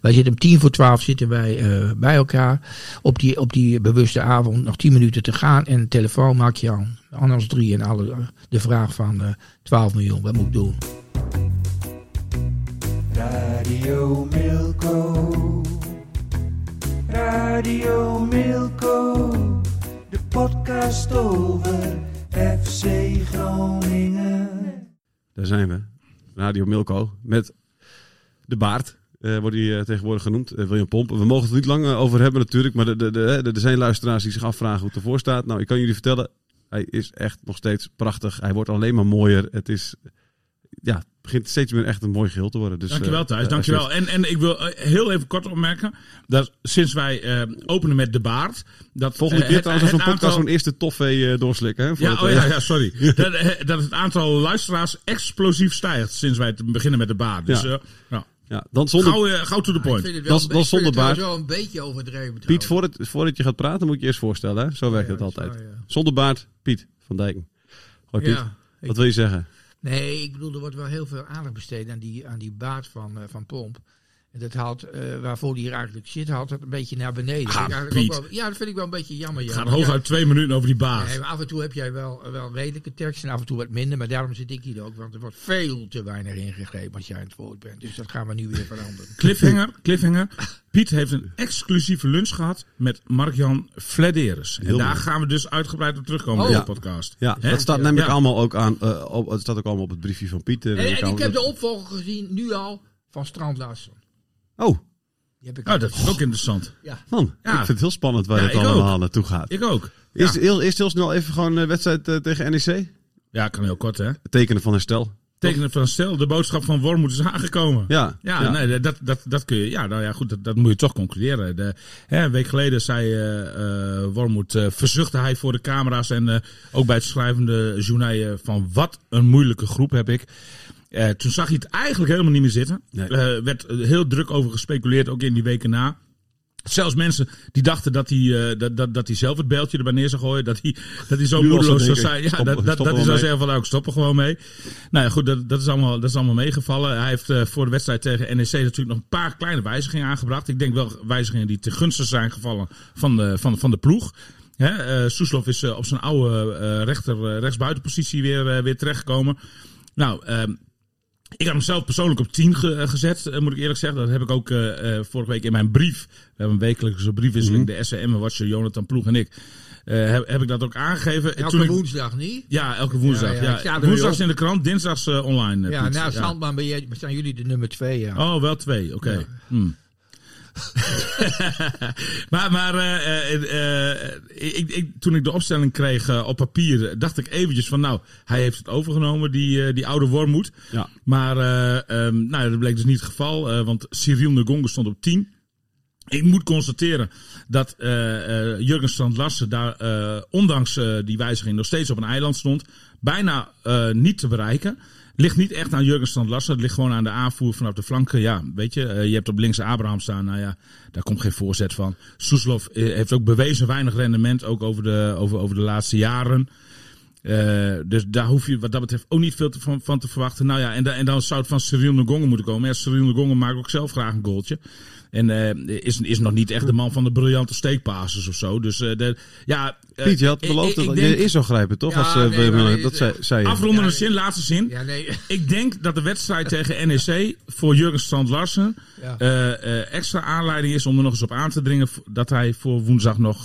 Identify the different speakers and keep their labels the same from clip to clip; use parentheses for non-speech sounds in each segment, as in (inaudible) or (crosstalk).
Speaker 1: Wij zitten om tien voor twaalf zitten wij uh, bij elkaar. Op die, op die bewuste avond nog tien minuten te gaan. En de telefoon maak je aan. Anders drie en alle, de vraag van uh, 12 miljoen. Wat moet ik doen?
Speaker 2: Radio Milko. Radio Milko. De podcast over FC Groningen.
Speaker 3: Daar zijn we. Radio Milko. Met de baard. Uh, wordt hij uh, tegenwoordig genoemd, uh, William Pomp. We mogen het niet lang over hebben natuurlijk, maar er zijn luisteraars die zich afvragen hoe het ervoor staat. Nou, ik kan jullie vertellen, hij is echt nog steeds prachtig. Hij wordt alleen maar mooier. Het is, ja, het begint steeds meer echt een mooi geheel te worden. Dus,
Speaker 4: dankjewel Thijs, dankjewel. En, en ik wil heel even kort opmerken, dat sinds wij openen met de baard... Dat,
Speaker 3: Volgende keer trouwens zo'n podcast zo'n eerste toffee doorslikken. Hè,
Speaker 4: ja, oh, ja, ja, sorry. (laughs) dat, dat het aantal luisteraars explosief stijgt sinds wij beginnen met de baard. Dus ja. ja.
Speaker 3: Ja, dan zonder...
Speaker 4: Gauw, uh, gauw to the point.
Speaker 1: Vind het wel,
Speaker 3: dan, zonder baard.
Speaker 1: wel een beetje overdreven.
Speaker 3: Piet, voordat, voordat je gaat praten moet je eerst voorstellen. Hè? Zo werkt
Speaker 1: ja,
Speaker 3: het altijd.
Speaker 1: Waar, ja.
Speaker 3: Zonder baard, Piet van Dijken. Hoi Piet,
Speaker 1: Ja,
Speaker 3: wat wil je zeggen?
Speaker 1: Nee, ik bedoel, er wordt wel heel veel aandacht besteed aan die, aan die baard van, uh, van Pomp. En dat haalt, uh, waarvoor die hier eigenlijk zit, haalt het een beetje naar beneden.
Speaker 4: Ah, Piet.
Speaker 1: wel, ja, dat vind ik wel een beetje jammer.
Speaker 4: Het
Speaker 1: ja.
Speaker 4: gaat hooguit twee minuten over die baas.
Speaker 1: Nee, maar af en toe heb jij wel, wel redelijke tekst en af en toe wat minder. Maar daarom zit ik hier ook, want er wordt veel te weinig ingegrepen als jij aan het woord bent. Dus dat gaan we nu weer veranderen. (laughs)
Speaker 4: Cliffhanger, cliffhanger. Piet heeft een exclusieve lunch gehad met Mark-Jan Flederis. En
Speaker 3: Heel
Speaker 4: daar
Speaker 3: mooi.
Speaker 4: gaan we dus uitgebreid op terugkomen
Speaker 1: Oh.
Speaker 4: in
Speaker 3: Ja.
Speaker 4: de podcast.
Speaker 3: Ja, dat staat namelijk
Speaker 4: Ja.
Speaker 3: allemaal ook aan. Uh, op, het staat ook allemaal op het briefje van Piet. eh,
Speaker 1: En, en ik heb de opvolger gezien, nu al, van Strand Larsen.
Speaker 3: Oh,
Speaker 1: Die heb ik
Speaker 4: Oh,
Speaker 1: al
Speaker 4: dat is ook interessant.
Speaker 3: man.
Speaker 4: Ja.
Speaker 3: Ik vind het heel spannend waar
Speaker 4: Ja,
Speaker 3: het allemaal
Speaker 4: ook.
Speaker 3: naartoe gaat.
Speaker 4: Ik ook.
Speaker 3: Eerst,
Speaker 4: Ja,
Speaker 3: heel, eerst heel snel even gewoon eh, wedstrijd eh, tegen NEC.
Speaker 4: ja kan heel kort hè.
Speaker 3: Tekenen van herstel.
Speaker 4: Tekenen van stel, de boodschap van Wormoed is aangekomen.
Speaker 3: Ja,
Speaker 4: Ja, Nee, dat, dat, dat kun je. Ja, nou ja, goed, dat, dat moet je toch concluderen. De, hè, een week geleden zei eh eh Wormoed, eh, verzuchtte hij voor de camera's en eh, ook bij het schrijvende journaal van wat een moeilijke groep heb ik. Eh, toen zag hij het eigenlijk helemaal niet meer zitten.
Speaker 3: Nee.
Speaker 4: Eh, werd heel druk over gespeculeerd, ook in die weken na. Zelfs mensen die dachten dat hij, eh, dat, dat, dat hij zelf het beeldje erbij neer zou gooien. Dat hij, dat hij zo moedeloos
Speaker 3: zou
Speaker 4: zijn. Ja,
Speaker 3: stop-
Speaker 4: dat, dat, dat hij zou zeggen van nou, ik stop er gewoon mee. Nou ja, goed, dat, dat, is, allemaal, dat is allemaal meegevallen. Hij heeft voor de wedstrijd tegen NEC natuurlijk nog een paar kleine wijzigingen aangebracht. Ik denk wel wijzigingen die ten gunste zijn gevallen van de, van, van de ploeg. Hè, Soeslof is op zijn oude rechter, rechtsbuitenpositie weer, weer terechtgekomen. Nou, ehm, ik had hem zelf persoonlijk op 10 ge- eh, gezet, eh, moet ik eerlijk zeggen. Dat heb ik ook eh, eh, vorige week in mijn brief. We hebben een wekelijkse briefwisseling, de SCM-watcher Jonathan Ploeg en ik. eh, heb, heb ik dat ook aangegeven. En
Speaker 1: Elke
Speaker 4: toen ik-
Speaker 1: woensdag niet?
Speaker 4: ja, elke woensdag.
Speaker 1: Ja,
Speaker 4: Woensdags in de krant, dinsdags online.
Speaker 1: Ja, naast Sandman ben jij, zijn jullie de nummer twee. Ja.
Speaker 4: Oh, wel twee, oké. Hmm. (laughs) maar maar eh, eh, eh, ik, ik, toen ik de opstelling kreeg op papier, dacht ik eventjes van nou, hij heeft het overgenomen, die, die oude wormoed.
Speaker 3: Ja.
Speaker 4: Maar eh, ehm, nou, dat bleek dus niet het geval, want Cyril Ngonge stond op 10. Ik moet constateren dat Jurgen Strand Larsen daar, ondanks die wijziging, nog steeds op een eiland stond. Bijna niet te bereiken. Ligt niet echt aan Jurgen Strand Larsen. Het ligt gewoon aan de aanvoer vanaf de flanken. Ja, weet je, eh, je hebt op links Abraham staan. Nou ja, daar komt geen voorzet van. Soeslof eh, heeft ook bewezen weinig rendement, ook over de, over, over de laatste jaren. Eh, dus daar hoef je wat dat betreft ook niet veel van, van te verwachten. Nou ja, en, da- en dan zou het van Cyril Ngonge moeten komen. Ja, Cyril Ngonge maakt ook zelf graag een goaltje. En eh, is, is nog niet echt de man van de briljante steekpasses of zo. Dus eh, de, ja... eh,
Speaker 3: Piet, je had beloofd
Speaker 4: ik-
Speaker 3: dat je in zou grijpen, toch?
Speaker 1: Ja,
Speaker 3: Als,
Speaker 1: nee, maar
Speaker 3: dat zei, zei je.
Speaker 4: Afrondende
Speaker 1: Ja,
Speaker 4: zin, laatste zin.
Speaker 1: Ja, nee. (laughs)
Speaker 4: Ik denk dat de wedstrijd tegen NEC voor Jurgen Strand Larsen
Speaker 1: Ja.
Speaker 4: eh, eh, extra aanleiding is om er nog eens op aan te dringen dat hij voor woensdag nog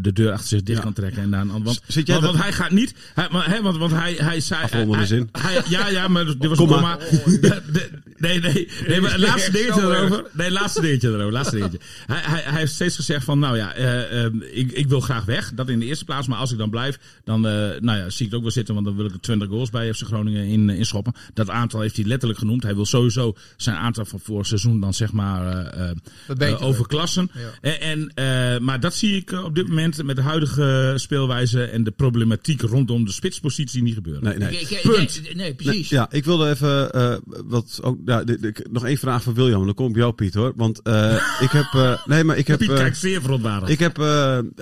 Speaker 4: de deur achter zich dicht
Speaker 3: Ja.
Speaker 4: kan trekken. En dan, want,
Speaker 3: Zit jij
Speaker 4: want,
Speaker 3: dat-
Speaker 4: want hij gaat niet, Hij, maar, hè, want, want hij, hij zei...
Speaker 3: Afrondende
Speaker 4: hij-
Speaker 3: zin.
Speaker 4: hij- ja, ja, maar dit was
Speaker 3: komma.
Speaker 4: De- de- nee, nee, (laughs) nee, maar het laatste (laughs) dingetje erover. Nee, laatste dingetje erover. Laatste dingetje. Hij, hij, hij heeft steeds gezegd van, nou ja, eh, eh, ik, ik wil graag weg. Dat in de eerste plaats. Maar als ik dan blijf, dan eh, nou ja, zie ik het ook wel zitten. Want dan wil ik er 20 goals bij FC Groningen in, in schoppen. Dat aantal heeft hij letterlijk genoemd. Hij wil sowieso zijn aantal van vorig seizoen dan zeg maar eh, eh, eh, overklassen.
Speaker 5: Ja.
Speaker 4: En, en, eh, maar dat zie ik eh, op dit moment met de huidige speelwijze en de problematiek rondom de spitspositie niet gebeuren.
Speaker 3: Nee, nee.
Speaker 5: Ik- ik-
Speaker 4: Punt.
Speaker 5: Nee, nee, precies.
Speaker 3: Ja, ik wilde even eh, wat ook. Ja, nog één vraag van William. Dan kom ik bij jou, Piet, hoor. Want eh, (laughs) ik heb. eh, nee, maar ik heb.
Speaker 4: Piet
Speaker 3: eh,
Speaker 4: kijkt zeer verontwaardigd.
Speaker 3: ik heb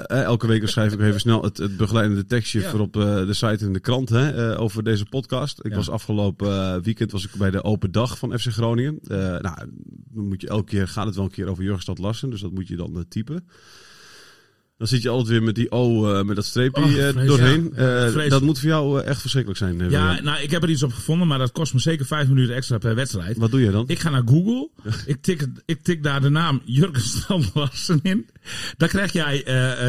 Speaker 3: elke week schrijf ik even snel het, het begeleidende tekstje
Speaker 5: Ja.
Speaker 3: voor op de site en de krant hè, over deze podcast. Ik
Speaker 4: Ja.
Speaker 3: was afgelopen weekend was ik bij de open dag van FC Groningen. Nou, dan moet je elke keer gaat het wel een keer over Jurgenstad Lassen, dus dat moet je dan typen. Dan zit je altijd weer met die O, eh, met dat streepje
Speaker 4: Oh,
Speaker 3: eh, doorheen.
Speaker 4: Ja,
Speaker 3: Eh, dat moet voor jou echt verschrikkelijk zijn.
Speaker 4: ja, nou, ik heb er iets op gevonden, maar dat kost me zeker vijf minuten extra per wedstrijd.
Speaker 3: Wat doe je dan?
Speaker 4: Ik ga naar Google, (laughs) ik tik, ik tik daar de naam Jurgen Strand Larsen in. Dan krijg jij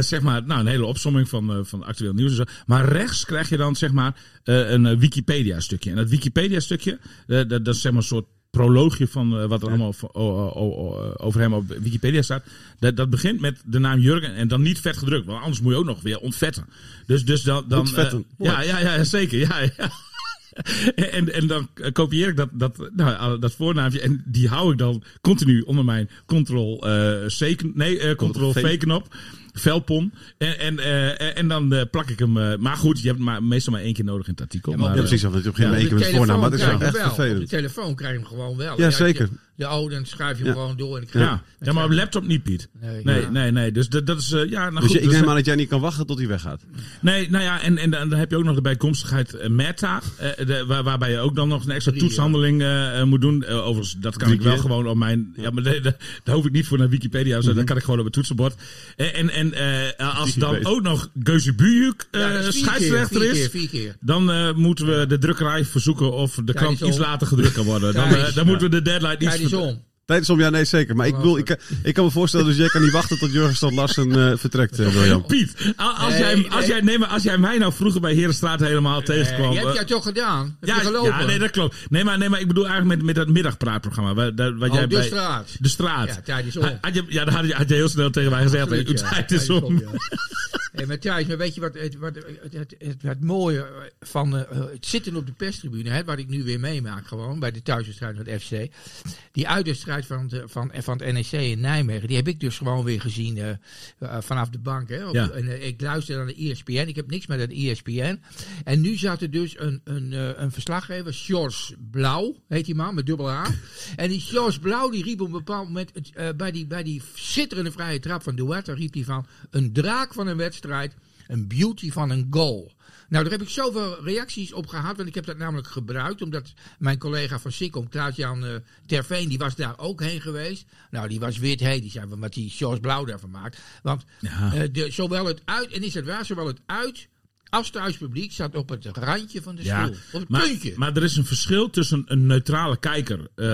Speaker 4: zeg maar, nou, een hele opsomming van, van actueel nieuws en zo. Maar rechts krijg je dan zeg maar een eh, Wikipedia stukje. En dat Wikipedia stukje, eh, dat, dat is zeg maar een soort proloogje van eh, wat er allemaal o- over hem op Wikipedia staat. Dat, dat begint met de naam Jurgen en dan niet vet gedrukt. Want anders moet je ook nog weer ontvetten. Dus, dus dan... dan
Speaker 3: Ontvetten.
Speaker 4: eh, ja, ja, ja, zeker. Ja, ja. (laughs) En, en dan kopieer ik dat, dat, nou, dat voornaamje en die hou ik dan continu onder mijn Ctrl eh C, nee, eh, Ctrl V knop. Velpon. En, en, eh, en dan eh, plak ik hem. eh, maar goed, je hebt maar, meestal maar één keer nodig in het artikel.
Speaker 5: Ja, maar
Speaker 4: maar,
Speaker 3: Ja, precies. Want je hebt geen
Speaker 4: Ja,
Speaker 3: één
Speaker 5: Op
Speaker 3: keer met voornaam, maar dat is
Speaker 5: telefoon
Speaker 3: wel
Speaker 5: krijg
Speaker 3: echt
Speaker 5: wel. Op de
Speaker 3: vervelend.
Speaker 5: telefoon krijg je hem gewoon wel.
Speaker 3: Ja, zeker.
Speaker 5: De oude, dan schrijf je hem
Speaker 3: Ja.
Speaker 5: gewoon door. En krijg
Speaker 4: ja. ja, maar op laptop niet, Piet.
Speaker 5: Nee.
Speaker 4: Nee,
Speaker 5: Ja.
Speaker 4: nee, nee. Dus dat, dat is. ja, nou
Speaker 3: Dus
Speaker 4: goed,
Speaker 3: ik
Speaker 4: dus,
Speaker 3: neem aan dat jij niet kan wachten tot hij weggaat.
Speaker 4: Nee, nou ja, en, en dan heb je ook nog de bijkomstigheid Meta, eh, de, waar, waarbij je ook dan nog een extra
Speaker 5: Drie,
Speaker 4: toetshandeling moet doen. Overigens, dat kan
Speaker 3: Drie
Speaker 4: ik wel
Speaker 3: keer.
Speaker 4: gewoon op mijn... Ja, maar (laughs) daar hoef ik niet voor naar Wikipedia of zo. Dat kan ik gewoon op het toetsenbord. En, en, eh, als dan ook nog Geuze Bujuk eh
Speaker 5: Ja,
Speaker 4: scheidsrechter is...
Speaker 5: Vier keer, vier keer.
Speaker 4: Dan eh, moeten we de drukkerij verzoeken of de krant iets later gedrukt kan worden. Dan, dan moeten we de deadline iets...
Speaker 3: Tijdens om, ja, nee, zeker. Maar ik, bedoel, ik, ik kan me voorstellen, dus jij kan niet wachten tot Jurgen Stad Larsen eh, vertrekt, eh, William.
Speaker 4: Piet, als,
Speaker 5: Nee,
Speaker 4: jij,
Speaker 5: nee.
Speaker 4: als, jij, nee, maar als jij mij nou vroeger bij Herenstraat helemaal tegenkwam...
Speaker 5: Eh, je hebt
Speaker 4: eh,
Speaker 5: jij toch gedaan? Heb
Speaker 4: Ja,
Speaker 5: je gelopen?
Speaker 4: ja, nee, dat klopt. Nee, maar, nee, maar ik bedoel eigenlijk met, met dat middagpraatprogramma. Daar- wat
Speaker 5: Oh,
Speaker 4: jij
Speaker 5: de
Speaker 4: bij,
Speaker 5: straat.
Speaker 4: De straat.
Speaker 5: Ja, tijd is om.
Speaker 4: Had- Had je, ja, dan had je, had je heel snel tegen mij gezegd.
Speaker 5: Absoluut,
Speaker 4: uw
Speaker 5: ja.
Speaker 4: tijd is om.
Speaker 5: ja. Hey, maar Thijs, maar weet je wat het, wat, het, het, het, het mooie van het zitten op de perstribune, hè, wat ik nu weer meemaak gewoon, bij de thuiswedstrijd van het FC. Die uitwedstrijd van, de, van, van het NEC in Nijmegen, die heb ik dus gewoon weer gezien eh, eh, vanaf de bank. Hè, op,
Speaker 4: Ja.
Speaker 5: en, eh, ik luister naar de ESPN, ik heb niks met het ESPN. En nu zat er dus een, een, een verslaggever, Sjors Blauw, heet die man, met dubbel A. En die Sjors Blauw, die riep op een bepaald moment, bij, die, bij die schitterende vrije trap van Duarte, riep hij van, een draak van een wedstrijd, een beauty van een goal. Nou, daar heb ik zoveel reacties op gehad, want ik heb dat namelijk gebruikt, omdat mijn collega van Sikkom, Klaas-Jan eh, Terveen, die was daar ook heen geweest. Nou, die was wit heet, die zei wat die Sjors Blauw daarvan maakt. Want
Speaker 4: Ja.
Speaker 5: eh, de, zowel het uit, en is het waar, zowel het uit als thuispubliek staat op het randje van de
Speaker 4: Ja,
Speaker 5: stoel. Op het
Speaker 4: maar,
Speaker 5: puntje.
Speaker 4: maar er is een verschil tussen een neutrale kijker, eh,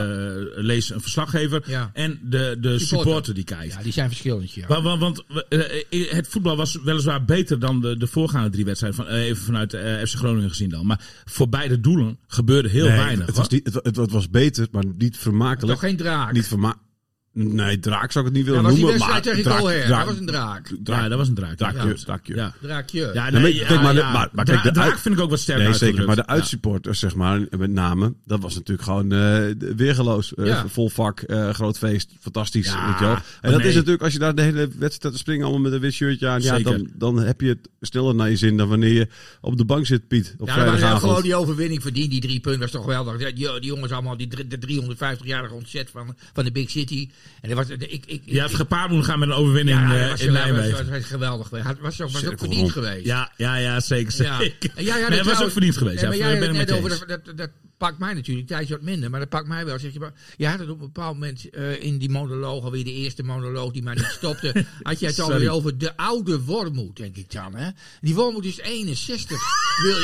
Speaker 4: lees een verslaggever,
Speaker 5: Ja.
Speaker 4: en de, de supporter die kijkt.
Speaker 5: ja, die zijn verschillend, ja.
Speaker 4: Want, want, want, eh, het voetbal was weliswaar beter dan de, de voorgaande drie wedstrijden. Van, eh, even vanuit eh, FC Groningen gezien dan. Maar voor beide doelen gebeurde heel
Speaker 3: Nee,
Speaker 4: weinig.
Speaker 3: Het was, niet, het, het, het was beter, maar niet vermakelijk.
Speaker 5: Toch geen draak.
Speaker 3: Niet verma Nee, draak zou ik het niet willen
Speaker 5: dat was die
Speaker 3: noemen.
Speaker 5: wedstrijd
Speaker 3: maar
Speaker 5: tegen
Speaker 3: draak-
Speaker 5: Colher.
Speaker 3: draak-
Speaker 5: Dat was een draak.
Speaker 4: ja, dat was een draak.
Speaker 3: Draakje,
Speaker 4: Ja.
Speaker 3: draakje.
Speaker 4: Ja.
Speaker 5: Draakje.
Speaker 4: Ja,
Speaker 3: Nee,
Speaker 4: ja,
Speaker 3: kijk, maar de-
Speaker 4: ja.
Speaker 3: maar- kijk, de
Speaker 4: draak vind ik ook wat sterker
Speaker 3: Nee, zeker. Maar de uitsupporters, zeg maar, met name, dat was natuurlijk gewoon eh, weergeloos. Eh,
Speaker 5: Ja.
Speaker 3: Vol vak, eh, groot feest, fantastisch.
Speaker 4: Ja,
Speaker 3: weet je wel. En dat
Speaker 4: nee.
Speaker 3: is natuurlijk, als je daar de hele wedstrijd te springen, allemaal met een wit shirtje aan, ja, dan, dan heb je het sneller naar je zin dan wanneer je op de bank zit, Piet, op
Speaker 5: Ja, maar gewoon die overwinning verdiend. Die drie punten was toch geweldig. Die, die jongens allemaal, die, drie- de 350-jarige ontzet van, van de Big City. En dat was, ik, ik, ik,
Speaker 4: Je had gepaard moeten gaan met een overwinning
Speaker 5: ja,
Speaker 4: eh,
Speaker 5: dat was,
Speaker 4: in Nijmegen.
Speaker 5: was, was geweldig. Het was, ook- was ook verdiend
Speaker 3: rond.
Speaker 5: geweest.
Speaker 4: Ja, ja, ja, zeker.
Speaker 5: Ja.
Speaker 4: zeker. Nee,
Speaker 5: het
Speaker 4: het was ook verdiend geweest.
Speaker 5: Nee,
Speaker 4: Ja,
Speaker 5: maar jij het net over, dat, dat, dat pakt mij natuurlijk, tijdens wat minder, maar dat pakt mij wel. Zeg je, maar, je had het op een bepaald moment eh, in die monoloog, alweer de eerste monoloog die maar niet (laughs) stopte, had jij het alweer over de oude Wormoed, denk ik dan. Hè? Die Wormoed is 61, Wil-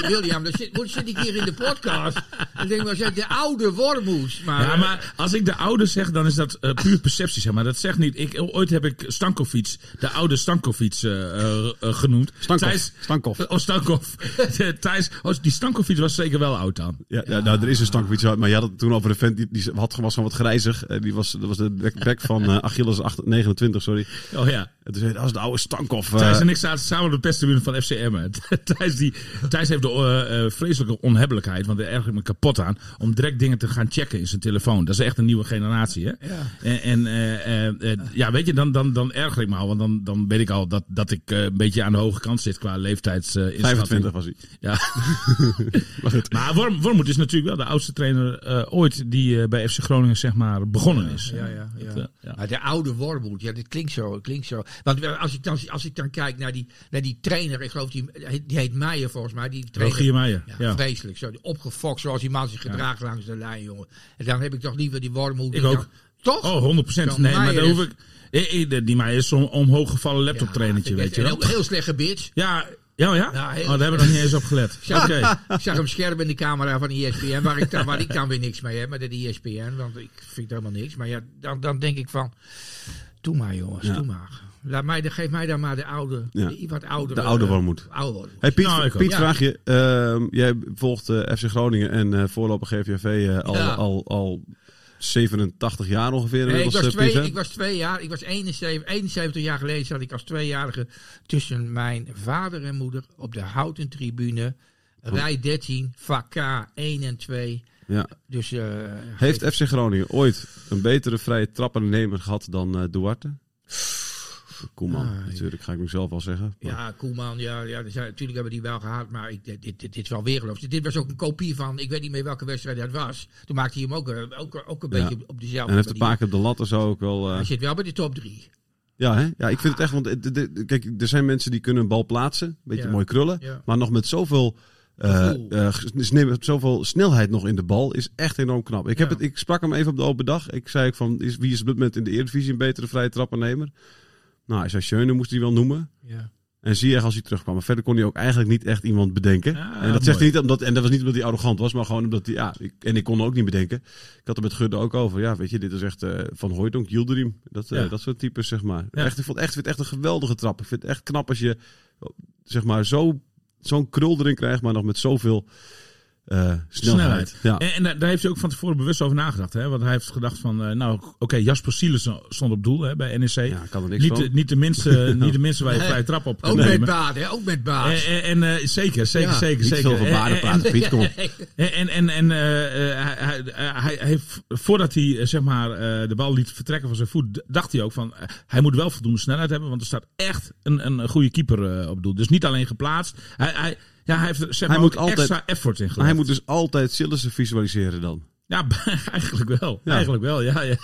Speaker 5: William, dat zit, moet- zit ik hier in de podcast. Ik denk wel, zeg, de oude Wormoes. Maar,
Speaker 4: Ja, maar als ik de oude zeg, dan is dat eh, puur perceptie, zeg maar. Dat zegt niet. Ik, ooit heb ik Stankovic, de oude Stankovic, eh, eh, eh, genoemd.
Speaker 3: Stankov.
Speaker 4: Thijs-
Speaker 3: Stankov.
Speaker 4: Oh, Stankov. (laughs) Thijs, oh, die Stankovic was zeker wel oud dan.
Speaker 3: Ja, ja, nou, er is een Stankovic, maar je had het toen over een vent die, die had, was gewoon wat grijzig. Eh, Die was, dat was de back, back van eh, Achilles 8, 29, sorry.
Speaker 4: Oh ja.
Speaker 3: En toen zei hij, dat is de oude Stankov. eh.
Speaker 4: Thijs en ik zaten samen op de perstribune van FC Emmen. (laughs) Thijs, die, Thijs heeft de eh, vreselijke onhebbelijkheid, want daar erg ik me kapot aan, om direct dingen te gaan checken in zijn telefoon. Dat is echt een nieuwe generatie, hè? En, en eh, ja, weet je, dan, dan, dan erger ik me al, want dan, dan weet ik al dat, dat ik een beetje aan de hoge kant zit qua leeftijdsinschatting.
Speaker 3: 25 was hij.
Speaker 4: Ja. (laughs)
Speaker 3: Maar goed.
Speaker 4: Maar Worm, Wormoed is natuurlijk wel de oudste trainer eh, ooit die eh, bij FC Groningen zeg maar begonnen is.
Speaker 5: Ja, ja, ja.
Speaker 4: Dat, ja.
Speaker 5: De oude Wormoed, ja, dit klinkt zo, het klinkt zo. Want als ik dan, als ik dan kijk naar die, naar die trainer, ik geloof die, die heet Meijer volgens mij. Die trainer,
Speaker 4: Rogier Meijer.
Speaker 5: Ja,
Speaker 4: Ja.
Speaker 5: vreselijk. Zo, opgefokt zoals die man zich gedraagt langs de lijn, jongen. En dan heb ik toch liever die Wormoed.
Speaker 4: Ik ook.
Speaker 5: dan- toch?
Speaker 4: Oh, 100 procent.
Speaker 5: Zo'n
Speaker 4: Nee, maar daar hoef ik. Eh, eh, Die Meijer is zo'n omhoog gevallen laptop trainertje,
Speaker 5: Ja,
Speaker 4: weet je wel.
Speaker 5: heel slecht bitch.
Speaker 4: Ja, ja, ja. Oh, daar hebben we nog niet eens op gelet. (laughs)
Speaker 5: zag, ik zag hem scherp in de camera van ESPN, waar ik, dan, waar ik dan weer niks mee heb met de ESPN, want ik vind helemaal niks. Maar ja, dan, dan denk ik van, doe maar jongens,
Speaker 3: Ja.
Speaker 5: doe maar. Laat mij, geef mij dan maar de oude,
Speaker 3: Ja.
Speaker 5: de wat oudere.
Speaker 3: De oude
Speaker 5: eh,
Speaker 3: Wormoed.
Speaker 5: Oude.
Speaker 3: Hey Piet,
Speaker 4: Nou.
Speaker 3: Piet vraag je. ehm, jij volgt eh, FC Groningen en eh voorlopig GVV al,
Speaker 5: Ja.
Speaker 3: al, al 87 jaar ongeveer.
Speaker 5: Nee, ik, was twee, ik was twee jaar, ik was 71, 71 jaar geleden zat ik als tweejarige tussen mijn vader en moeder op de houten tribune. Rij 13, vak K 1 en 2.
Speaker 3: Ja.
Speaker 5: Dus,
Speaker 3: Heeft FC Groningen ooit een betere vrije trappennemer gehad dan Duarte? Koeman,
Speaker 5: Ah,
Speaker 3: natuurlijk, ga ik mezelf al zeggen. Maar-
Speaker 5: Ja, Koeman, ja, ja zijn, natuurlijk hebben die wel gehad, maar ik, dit, dit, dit is wel weergeloos. Dit was ook een kopie van, ik weet niet meer welke wedstrijd dat was. Toen maakte hij hem ook, eh, ook, ook een
Speaker 3: Ja.
Speaker 5: beetje op dezelfde
Speaker 3: En heeft een paar keer op de lat zo ook wel. eh,
Speaker 5: Hij zit wel bij de top drie.
Speaker 3: ja, hè? ja, ik vind het echt. Want het- de- de- kijk, er zijn mensen die kunnen een bal plaatsen. Een beetje
Speaker 5: Ja.
Speaker 3: mooi krullen.
Speaker 5: Ja.
Speaker 3: Maar nog met zoveel. eh, eh, sne- met zoveel snelheid nog in de bal is echt enorm knap. Ik, heb
Speaker 5: Ja.
Speaker 3: het, ik sprak hem even op de open dag. Ik zei ook van, is, wie is op dit moment in de Eredivisie een betere vrije trappennemer? Nou, hij zei Schöne moest hij wel noemen.
Speaker 5: Ja.
Speaker 3: En zie je als hij terugkwam. Maar verder kon hij ook eigenlijk niet echt iemand bedenken.
Speaker 4: Ja,
Speaker 3: en dat
Speaker 4: mooi.
Speaker 3: zegt hij niet omdat, en dat was niet omdat hij arrogant was, maar gewoon omdat hij, ja, ik, en ik kon ook niet bedenken. Ik had er met Gudde ook over. Ja, weet je, dit is echt eh, Van Hooijdonk, Yildirim. Dat,
Speaker 4: Ja.
Speaker 3: dat soort types, zeg maar.
Speaker 4: Ja.
Speaker 3: Echt, ik vond echt, vind het echt een geweldige trap. Ik vind het echt knap als je, zeg maar, zo, zo'n krul erin krijgt, maar nog met zoveel eh, snelheid. Ja.
Speaker 4: En, en daar- heeft hij ook van tevoren bewust over nagedacht. Hè? Want hij heeft gedacht van, eh, nou oké, Jasper Sielen stond op doel hè, bij NEC.
Speaker 3: ja, ik kan er niks
Speaker 4: niet,
Speaker 3: van.
Speaker 4: de, niet, de minste, (laughs) niet de minste waar je vrije trap op kunt
Speaker 5: Ook met
Speaker 4: nemen.
Speaker 5: baat, hè? Ook met baat.
Speaker 4: En, en, eh, zeker, zeker,
Speaker 5: Ja.
Speaker 4: zeker.
Speaker 3: niet
Speaker 4: zeker.
Speaker 3: veel van praten, Piet, kom op. (laughs)
Speaker 4: En, en, en, eh, eh, hij, hij, hij, hij heeft, voordat hij zeg maar, eh, de bal liet vertrekken van zijn voet, dacht hij ook van, hij moet wel voldoende snelheid hebben, want er staat echt een, een goede keeper eh, op doel. Dus niet alleen geplaatst. Hij, hij, ja, hij heeft
Speaker 3: Hij moet altijd-
Speaker 4: extra effort in gelegd.
Speaker 3: hij moet dus altijd Sillissen visualiseren dan.
Speaker 4: Ja, (laughs) eigenlijk wel.
Speaker 3: Ja.
Speaker 4: Eigenlijk wel, ja. ja.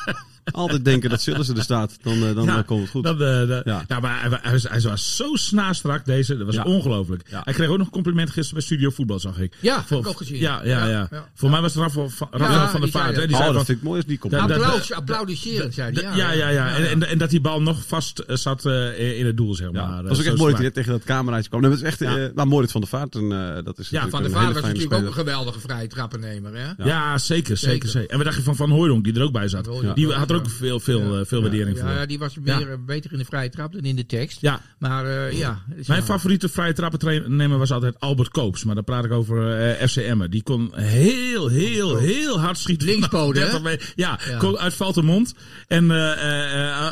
Speaker 3: Altijd denken dat Sillissen er staat, dan, eh, dan
Speaker 4: Ja,
Speaker 3: eh, komt het goed.
Speaker 4: Dat, eh, dat-
Speaker 3: Ja.
Speaker 4: Nou, maar hij, hij, was- hij was zo snaastrak deze. Dat was
Speaker 3: Ja.
Speaker 4: ongelooflijk.
Speaker 3: Ja.
Speaker 4: Hij kreeg ook nog een compliment gisteren bij Studio Voetbal, zag ik.
Speaker 5: Ja,
Speaker 4: Voor-
Speaker 5: heb ik ook gezien.
Speaker 4: Ja, ja, ja.
Speaker 5: Ja, ja.
Speaker 4: Voor mij was het Rafael van, Rafael
Speaker 5: Ja,
Speaker 4: van der
Speaker 5: die zei
Speaker 4: Vaart.
Speaker 5: dat.
Speaker 4: Die
Speaker 3: oh,
Speaker 4: zei
Speaker 3: dat vind ik mooi als die komt.
Speaker 4: Dat- dat-
Speaker 5: Applaus, applaudisserend, zei hij.
Speaker 4: ja, ja, ja. En, dat die bal nog vast eh, zat eh, in het doel, zeg maar. Eh,
Speaker 3: dat was ook echt mooi dat hij tegen dat cameraatje kwam. Het is echt, eh maar Moritz van der Vaart, en, eh, dat is
Speaker 5: Ja, Van der
Speaker 3: een
Speaker 5: Vaart was natuurlijk ook een geweldige vrije trappennemer, hè?
Speaker 4: Ja, zeker, zeker. En wat dacht je van Van Hooydonk, die er ook bij zat?
Speaker 5: Ja.
Speaker 4: Die had er ook veel, veel, eh, veel waardering voor.
Speaker 5: Ja, die was meer, eh, beter in de vrije trap dan in de tekst.
Speaker 4: Ja,
Speaker 5: Maar eh, ja. is
Speaker 4: Mijn favoriete vrije trappennemer was altijd Albert Koops. Maar dan praat ik over FC Emmen. Die kon heel, heel, heel hard schieten.
Speaker 5: Linkspoten, (laughs) hè?
Speaker 4: 30 meter. Ja, uit mond. En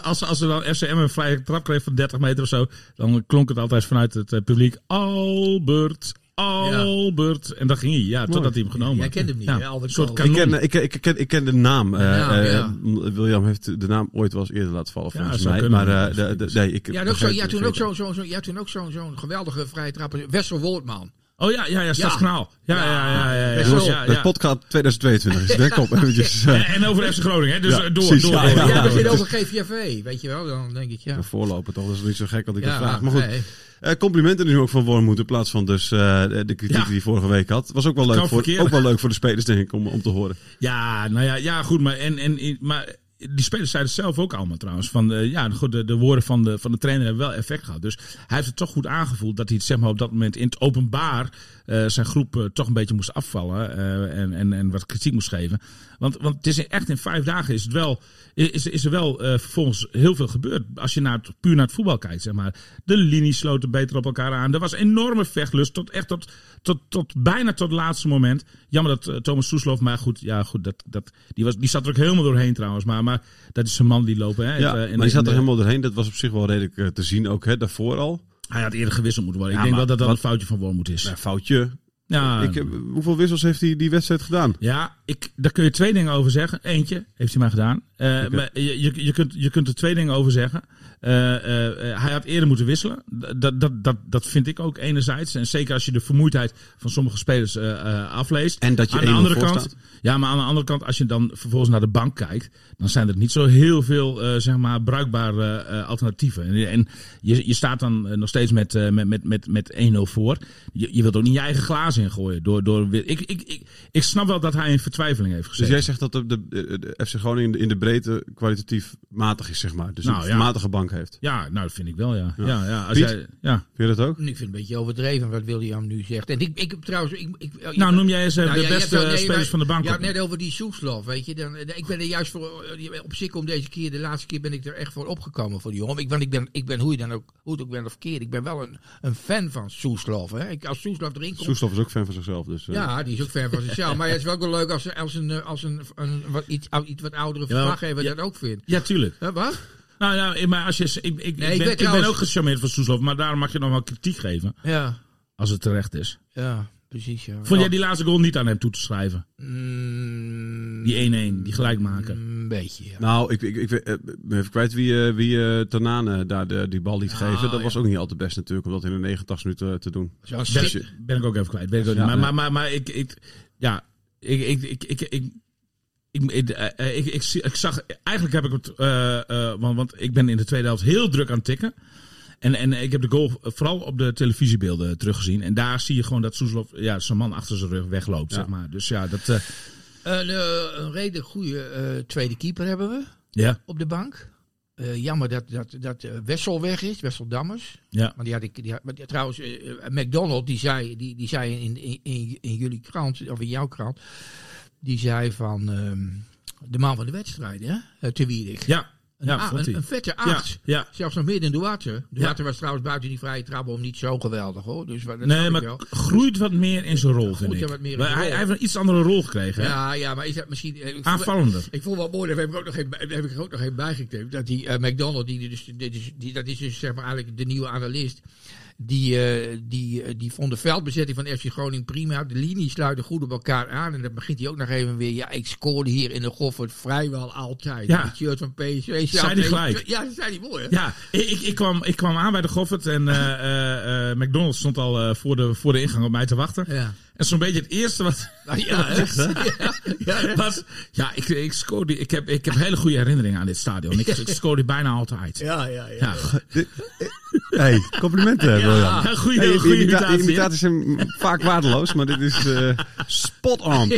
Speaker 4: als, als er dan FC Emmen een vrije trap kreeg van 30 meter of zo. Dan klonk het altijd vanuit het publiek. Albert, Albert. En dan ging hij. Ja, totdat hij hem genomen
Speaker 5: Jij
Speaker 4: had.
Speaker 5: kent hem niet,
Speaker 4: Ja,
Speaker 5: hè, Albert
Speaker 4: Een soort.
Speaker 3: Ik ken, ik, ik, ken, ik ken de naam. eh,
Speaker 5: Ja,
Speaker 3: eh,
Speaker 5: ja.
Speaker 3: William heeft de naam ooit wel eens eerder laten vallen,
Speaker 4: Ja,
Speaker 3: volgens mij. Maar eh, nee, ik
Speaker 5: Ja, en ook zo,
Speaker 3: begrijp-
Speaker 5: ja, toen ook zo'n zo, zo, ja, toen ook zo'n zo'n geweldige vrije trapper. Wessel Woltman.
Speaker 4: Oh ja, ja, ja, Stadskanaal. Ja, ja, ja, ja. ja, ja, ja,
Speaker 3: De
Speaker 4: ja.
Speaker 3: podcast 2022 is denk op eventjes. (laughs)
Speaker 4: En, over FC Groningen, hè? Dus
Speaker 3: Ja,
Speaker 4: eh, door,
Speaker 3: precies,
Speaker 4: door.
Speaker 3: ja, ja.
Speaker 5: Ja, we zitten over GVV, weet je wel. Dan denk ik, ja.
Speaker 3: een voorloper toch, dat is niet zo gek dat ik
Speaker 5: Ja,
Speaker 3: dat vraag. Maar goed,
Speaker 5: nee.
Speaker 3: eh, complimenten nu ook van Wormoed in plaats van dus eh, de kritiek
Speaker 4: Ja.
Speaker 3: die hij vorige week had. Was ook wel, leuk voor, ook wel leuk voor de spelers denk ik om, om te horen.
Speaker 4: Ja, nou ja, ja goed, maar, en, en, maar die spelers zeiden zelf ook allemaal trouwens. Van, eh, ja, de, de woorden van de, van de trainer hebben wel effect gehad. Dus hij heeft het toch goed aangevoeld dat hij het zeg maar, op dat moment in het openbaar zijn groep eh, toch een beetje moest afvallen eh, en, en, en wat kritiek moest geven. Want, want het is echt in vijf dagen is, het wel, is, is er wel eh, vervolgens heel veel gebeurd. Als je naar het, puur naar het voetbal kijkt, zeg maar. De linies sloten beter op elkaar aan. Er was enorme vechtlust tot echt tot, tot, tot bijna tot het laatste moment. Jammer dat eh, Thomas Soeslof, maar goed, ja, goed dat, dat, die, was, die zat er ook helemaal doorheen trouwens. Maar, maar dat is een man die lopen. Hè,
Speaker 3: Ja,
Speaker 4: Het, eh, in
Speaker 3: maar die zat er helemaal doorheen. Dat was op zich wel redelijk eh, te zien ook, hè, daarvoor al.
Speaker 4: Hij had eerder gewisseld moeten worden.
Speaker 3: Ja,
Speaker 4: ik denk wel dat dat
Speaker 3: wat-
Speaker 4: een foutje van Wormoed is.
Speaker 3: Nou, foutje.
Speaker 4: Ja,
Speaker 3: Ik, hoeveel wissels heeft hij die wedstrijd gedaan?
Speaker 4: Ja, ik, daar kun je twee dingen over zeggen. Eentje heeft hij maar gedaan. Eh, maar je, je, kunt, je kunt er twee dingen over zeggen. Eh, eh, hij had eerder moeten wisselen. Dat, dat, dat, dat vind ik ook enerzijds. En zeker als je de vermoeidheid van sommige spelers afleest.
Speaker 3: En dat je
Speaker 4: aan de
Speaker 3: 1-0
Speaker 4: andere kant,
Speaker 3: staat.
Speaker 4: ja, maar aan de andere kant, als je dan vervolgens naar de bank kijkt, dan zijn er niet zo heel veel zeg maar bruikbare alternatieven. En, en je, je staat dan nog steeds met, met, met, met, met 1-0 voor. Je, je wilt ook niet je eigen glazen ingooien. Door, door, ik, ik, ik, ik snap wel dat hij in vertwijfeling heeft
Speaker 3: Dus
Speaker 4: gezeten.
Speaker 3: jij zegt dat de, de, de FC Groningen in de, in de breedte kwalitatief matig is, zeg maar. Dus
Speaker 4: Nou,
Speaker 3: een
Speaker 4: ja.
Speaker 3: matige bank heeft.
Speaker 4: Ja, nou dat vind ik wel, ja.
Speaker 3: Ja.
Speaker 4: ja. Ja, als
Speaker 3: Piet?
Speaker 4: jij, ja.
Speaker 3: Vind je dat ook?
Speaker 5: Ik vind het een beetje overdreven wat William nu zegt. En ik, ik heb trouwens... Ik, ik,
Speaker 4: Nou, noem jij eens
Speaker 5: Nou
Speaker 4: de
Speaker 5: ja,
Speaker 4: beste
Speaker 5: hebt wel- nee,
Speaker 4: spelers
Speaker 5: maar-
Speaker 4: van de bank.
Speaker 5: Ja, net over die Soeslof, weet je. Dan, eh, ik ben er juist voor, eh, op zich om deze keer, de laatste keer ben ik er echt voor opgekomen voor die jongen. Ik, want ik ben, ik ben hoe je dan ook, hoe het ook bent of verkeerd, ik ben wel een, een fan van Soeslof. Hè. Ik, als Soeslof erin komt,
Speaker 3: Soeslof is ook fan van zichzelf. Dus, eh,
Speaker 5: ja, die is ook fan van zichzelf. (laughs) maar het is wel ook wel leuk als, als een, als een, een wat, iets, wat oudere
Speaker 4: Jawel.
Speaker 5: Verslaggever
Speaker 4: Ja.
Speaker 5: dat ook vindt.
Speaker 4: Ja, tuurlijk.
Speaker 5: Hè, wat?
Speaker 4: Nou, nou, maar als je, ik, ik, ik,
Speaker 5: Nee, ik
Speaker 4: ben, ik ben ook gecharmeerd van Soeslof, maar daarom mag je nog wel kritiek geven.
Speaker 5: Ja,
Speaker 4: Als het terecht is.
Speaker 5: ja, precies. Ja.
Speaker 4: Vond jij die laatste goal niet aan hem toe te schrijven?
Speaker 5: Mm,
Speaker 4: Die 1-1, die gelijk maken.
Speaker 5: Een beetje, ja.
Speaker 3: Nou, ik, ik, ik weet- eh, ben even kwijt wie, eh, wie eh, Tanane daar de, die bal liet
Speaker 5: Ah,
Speaker 3: geven. Dat
Speaker 5: ja.
Speaker 3: was ook niet al te best natuurlijk, om dat in de 89 minuten te doen.
Speaker 5: Schrik-
Speaker 3: je-
Speaker 4: Ben ik ook even kwijt. Weet ik ook
Speaker 3: Ja,
Speaker 4: niet. Maar, maar, maar, maar ik, ik, ja, ik, ik, ik, ik, ik, ik, ik, eh, ik, zag, eigenlijk heb ik het, eh, eh, want, want ik ben in de tweede helft heel druk aan het tikken. En, en ik heb de goal vooral op de televisiebeelden teruggezien. En daar zie je gewoon dat Soeslof, ja, zijn man achter zijn rug wegloopt,
Speaker 3: Ja.
Speaker 4: zeg maar. Dus ja, dat, eh,
Speaker 5: Een, eh, een redelijk goede eh, tweede keeper hebben we
Speaker 4: ja,
Speaker 5: op de bank. Eh, jammer dat, dat, dat eh, Wessel weg is, Wessel Dammers.
Speaker 4: ja.
Speaker 5: Maar die had ik, die had, maar die- trouwens, eh, eh, McDonald, die zei, die, die zei in, in, in, in jullie krant, of in jouw krant, die zei van ehm, de man van de wedstrijd, hè, eh, te Wierik.
Speaker 4: Ja,
Speaker 5: Een,
Speaker 4: ja,
Speaker 5: a- een, vette
Speaker 4: Ja,
Speaker 5: acht.
Speaker 4: ja.
Speaker 5: Zelfs nog meer dan Duarte. Duarte was trouwens buiten die vrije trap om niet zo geweldig hoor. Dus dat
Speaker 4: Nee, maar
Speaker 5: wel.
Speaker 4: groeit wat meer in zijn rol, vind ik.
Speaker 5: wat meer in
Speaker 4: Maar hij, heeft een iets andere rol gekregen. hè?
Speaker 5: Ja, ja, maar is dat misschien... ik voel-
Speaker 4: Aanvallender.
Speaker 5: Ik vond wel mooi, daar heb ik ook nog geen, daar heb ik ook nog geen bijgeknipt. Dat die eh, McDonald, die, dus, dit is, die, dat is dus zeg maar eigenlijk de nieuwe analist. Die, eh, die, eh, die vond de veldbezetting van FC Groningen prima. De linies sluiten goed op elkaar aan. En dan begint hij ook nog even weer. Ja, ik scoorde hier in de Goffert vrijwel altijd.
Speaker 4: Ja.
Speaker 5: Het shirt van PSV.
Speaker 4: Zei hij gelijk.
Speaker 5: Ja, dat zei hij mooi hè?
Speaker 4: Ja, ik, ik, ik, kwam, ik kwam aan bij de Goffert en eh, McDonald's stond al voor, de, voor de ingang op mij te wachten.
Speaker 5: Ja.
Speaker 4: En zo'n beetje het eerste wat (laughs)
Speaker 5: Nou, ja, (laughs) hè? ja, (laughs) ja, hè?
Speaker 4: was... Ja, ik, ik, scoorde, ik, heb, ik heb hele goede herinneringen aan dit stadion. Ik, ik scoorde bijna altijd.
Speaker 5: ja, ja, ja.
Speaker 4: Ja,
Speaker 3: Hey, complimenten, William.
Speaker 4: ja goede,
Speaker 3: Hey,
Speaker 4: goede imitatie.
Speaker 3: imitaties zijn vaak waardeloos, maar dit is eh, spot on.